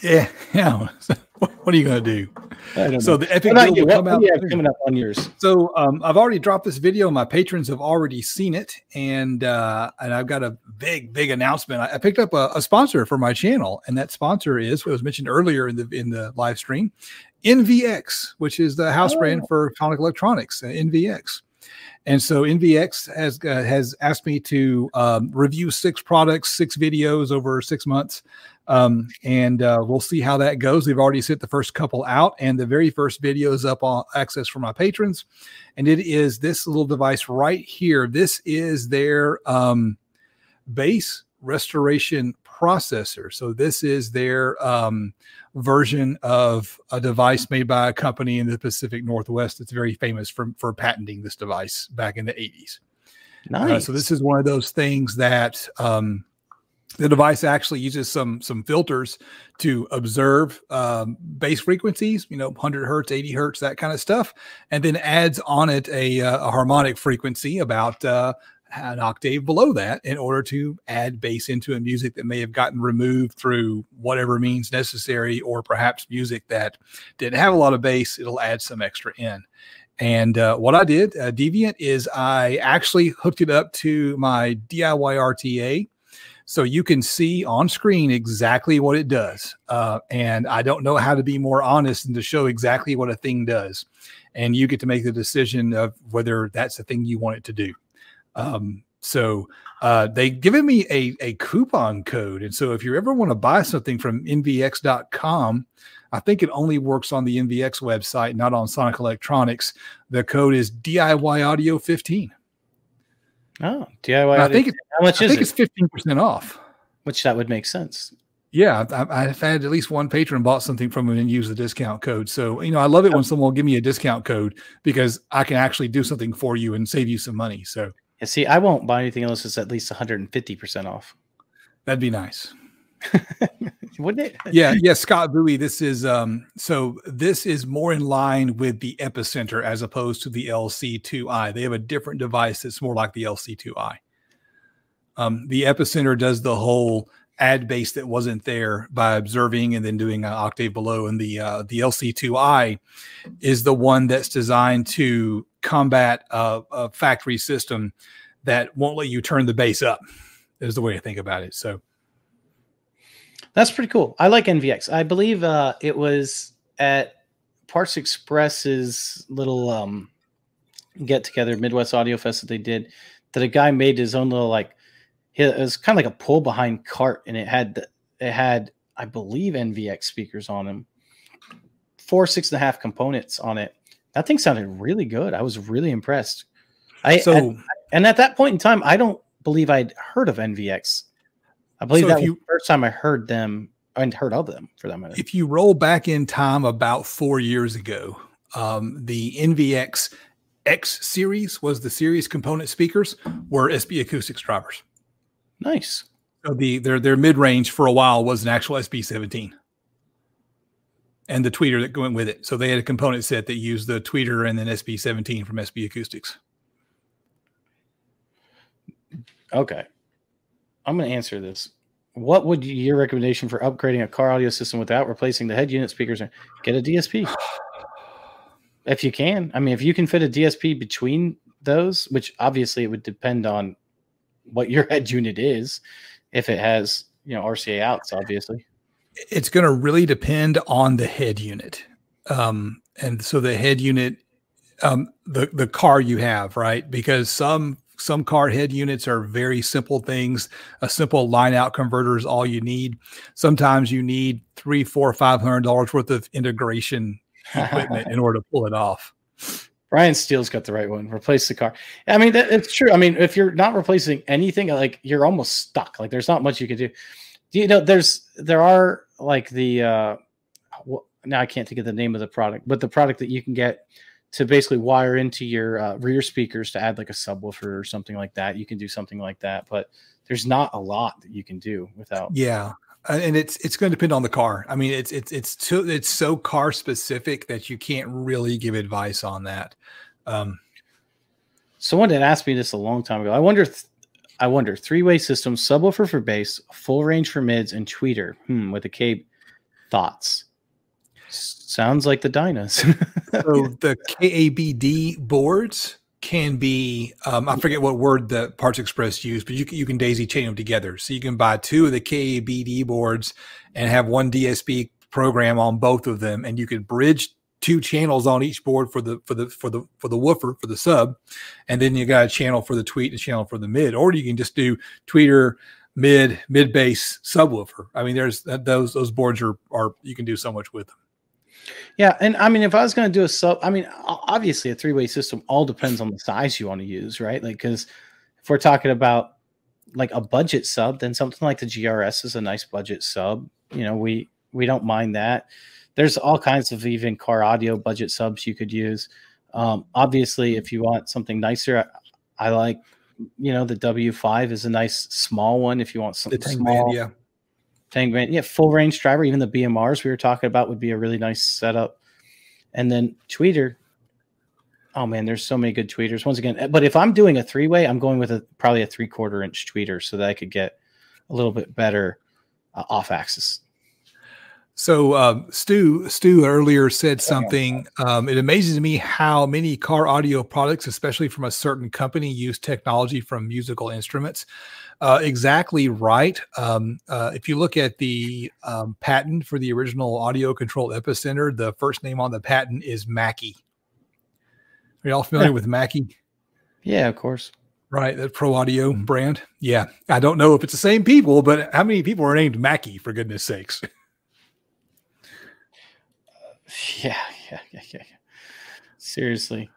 Speaker 2: Yeah, *laughs* yeah. *laughs* what are you going to do? So the epic
Speaker 1: build will come out coming up on yours.
Speaker 2: So um, I've already dropped this video. My patrons have already seen it, and uh, and I've got a big big announcement. I, I picked up a, a, sponsor for my channel, and that sponsor is what was mentioned earlier in the in the live stream, NVX, which is the house oh. brand for Sonic Electronix, uh, NVX. And so NVX has uh, has asked me to um, review six products, six videos over six months, um, and uh, we'll see how that goes. We've already sent the first couple out, and the very first video is up on access for my patrons, and it is this little device right here. This is their um, bass restoration processor. So this is their um, version of a device made by a company in the Pacific Northwest that's very famous for, for patenting this device back in the 80s.
Speaker 1: Nice.
Speaker 2: Uh, so this is one of those things that um, the device actually uses some some filters to observe um, bass frequencies, you know, 100 hertz, 80 hertz, that kind of stuff, and then adds on it a, uh, a harmonic frequency about uh, an octave below that in order to add bass into a music that may have gotten removed through whatever means necessary, or perhaps music that didn't have a lot of bass, it'll add some extra in. And uh, what I did, uh, Deviant, is I actually hooked it up to my DIY RTA so you can see on screen exactly what it does. Uh, and I don't know how to be more honest than to show exactly what a thing does. And you get to make the decision of whether that's the thing you want it to do. Um, so uh, they given me a, a coupon code. And so if you ever want to buy something from nvx.com, I think it only works on the NVX website, not on Sonic Electronix. The code is DIY Audio 15.
Speaker 1: Oh, DIY.
Speaker 2: I think it's,
Speaker 1: how much
Speaker 2: I
Speaker 1: is
Speaker 2: think
Speaker 1: it?
Speaker 2: it's fifteen percent off.
Speaker 1: Which that would make sense.
Speaker 2: Yeah, I, I've had at least one patron bought something from him and used the discount code. So you know, I love it when someone will give me a discount code because I can actually do something for you and save you some money. So
Speaker 1: Yeah, see, I won't buy anything unless it's at least 150% off.
Speaker 2: that'd be nice. *laughs*
Speaker 1: Wouldn't it?
Speaker 2: Yeah, yeah, Scott Bowie. This is um so this is more in line with the epicenter as opposed to the LC2i. They have a different device that's more like the LC2i. Um, the epicenter does the whole ad bass that wasn't there by observing and then doing an octave below, and the uh, the LC2i is the one that's designed to combat a, a factory system that won't let you turn the bass up. Is the way to think about it. So.
Speaker 1: That's pretty cool. I like NVX. I believe uh, it was at Parts Express's little um, get together, Midwest Audio Fest that they did, that a guy made his own little like it was kind of like a pull behind cart, and it had it had I believe NVX speakers on them, four six and a half components on it. That thing sounded really good. I was really impressed. I
Speaker 2: So
Speaker 1: and, and at that point in time, I don't believe I'd heard of NVX. I believe
Speaker 2: So
Speaker 1: that was
Speaker 2: you-
Speaker 1: the first time I heard them and heard of them for that matter.
Speaker 2: if you roll back in time about four years ago, um, the NVX X series was the series component speakers were SB Acoustics drivers.
Speaker 1: Nice.
Speaker 2: So the their their mid range for a while was an actual SB 17 and the tweeter that went with it. So they had a component set that used the tweeter and then SB 17 from SB Acoustics.
Speaker 1: Okay. I'm going to answer this. What would you, your recommendation for upgrading a car audio system without replacing the head unit speakers? Get a DSP if you can. I mean, if you can fit a DSP between those, which obviously it would depend on what your *laughs* head unit is. If it has, you know, RCA outs, obviously.
Speaker 2: It's going to really depend on the head unit. Um, and so the head unit, um, the the car you have, right? Because some some car head units are very simple things. A simple line out converter is all you need. Sometimes you need three, four, five hundred dollars worth of integration equipment in *laughs* order to pull it off.
Speaker 1: Ryan Steele's got the right one. Replace the car. I mean, that, it's true. I mean, if you're not replacing anything, like you're almost stuck. Like there's not much you can do. Do you know? There's there are like the uh, well, now I can't think of the name of the product, but the product that you can get to basically wire into your uh, rear speakers to add like a subwoofer or something like that. You can do something like that, but there's not a lot that you can do without.
Speaker 2: Yeah. Uh, And it's it's going to depend on the car. I mean, it's it's it's too, it's so car specific that you can't really give advice on that. Um,
Speaker 1: Someone had asked me this a long time ago. I wonder, th- I wonder, three-way system, subwoofer for bass, full range for mids, and tweeter. Hmm, with a cape. Thoughts? Sounds like the Dynas. *laughs*
Speaker 2: so the KABD boards can be um, I forget what word the Parts Express used, but you can, you can daisy chain them together. So you can buy two of the KABD boards and have one DSP program on both of them, and you could bridge two channels on each board for the for the for the for the woofer for the sub, and then you got a channel for the tweet and a channel for the mid, or you can just do tweeter mid mid bass subwoofer. I mean, there's those those boards are are you can do so much with them.
Speaker 1: yeah, and I mean, if I was going to do a sub, I mean, obviously a three-way system all depends on the size you want to use, right? Like, because if we're talking about like a budget sub, then something like the GRS is a nice budget sub. You know, we we don't mind that. There's all kinds of even car audio budget subs you could use. Um, obviously, if you want something nicer, I, I like you know, the W5 is a nice small one if you want something
Speaker 2: The Tang
Speaker 1: small.
Speaker 2: band, yeah.
Speaker 1: Band, yeah, full range driver. Even the BMRs we were talking about would be a really nice setup. And then tweeter. Oh man, there's so many good tweeters. Once again, but if I'm doing a three way, I'm going with a probably a three quarter inch tweeter so that I could get a little bit better uh, off axis.
Speaker 2: So um, Stu Stu earlier said something. Um, it amazes me how many car audio products, especially from a certain company, use technology from musical instruments. Uh, exactly right. Um, uh, if you look at the um, patent for the original audio control epicenter, the first name on the patent is Mackie. Are y'all familiar with Mackie?
Speaker 1: Yeah, of course.
Speaker 2: Right, that Pro Audio brand. Yeah, I don't know if it's the same people, but how many people are named Mackie for goodness sakes? *laughs* *laughs*
Speaker 1: Yeah, yeah, yeah, yeah. yeah. Seriously.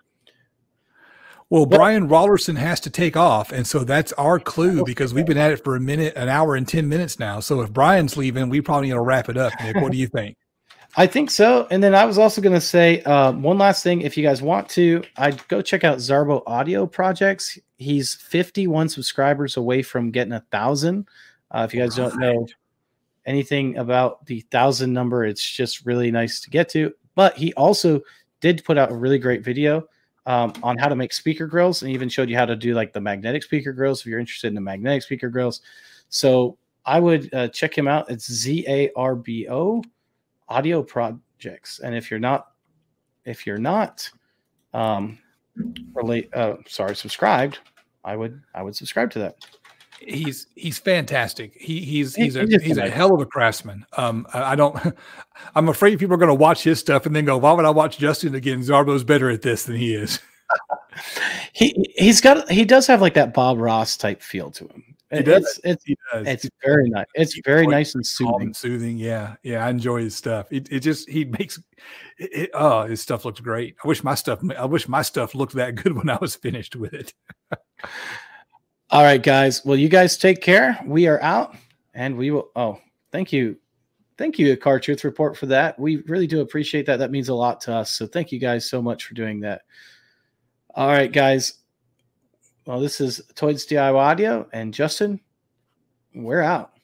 Speaker 2: Well,
Speaker 1: Well-
Speaker 2: Brian Rollerson has to take off, and so that's our clue because we've been at it for a minute, an hour, and ten minutes now. So if Brian's leaving, we probably need to wrap it up. Nick, what do you think? *laughs*
Speaker 1: I think so. And then I was also going to say uh, one last thing. If you guys want to, I'd go check out Zarbo Audio Projects. He's 51 subscribers away from getting a thousand. Uh, if you guys don't know anything about the thousand number, it's just really nice to get to. But he also did put out a really great video um, on how to make speaker grills and even showed you how to do like the magnetic speaker grills if you're interested in the magnetic speaker grills. So I would uh, check him out. It's Z A R B O audio projects and if you're not if you're not um relate uh sorry subscribed i would i would subscribe to that
Speaker 2: He's he's fantastic. He he's he's a
Speaker 1: he's
Speaker 2: a hell of a craftsman. Um, I, I don't. *laughs* I'm afraid people are going to watch his stuff and then go, "Why would I watch Justin again? Zarbo's better at this than he is." *laughs*
Speaker 1: he he's got he does have like that bob ross type feel to him
Speaker 2: He does.
Speaker 1: it's it's
Speaker 2: He does.
Speaker 1: it's very nice it's very nice and soothing
Speaker 2: and soothing. Yeah, yeah, I enjoy his stuff. It, it just he makes it, it- oh his stuff looks great. I wish my stuff I wish my stuff looked that good *laughs* when I was finished with it.
Speaker 1: All right guys. Well you guys take care. We are out and we will oh thank you. Thank you car truth report for that. We really do appreciate that. That means a lot to us. So thank you guys so much for doing that. All right guys. Well this is toys diy audio and justin we're out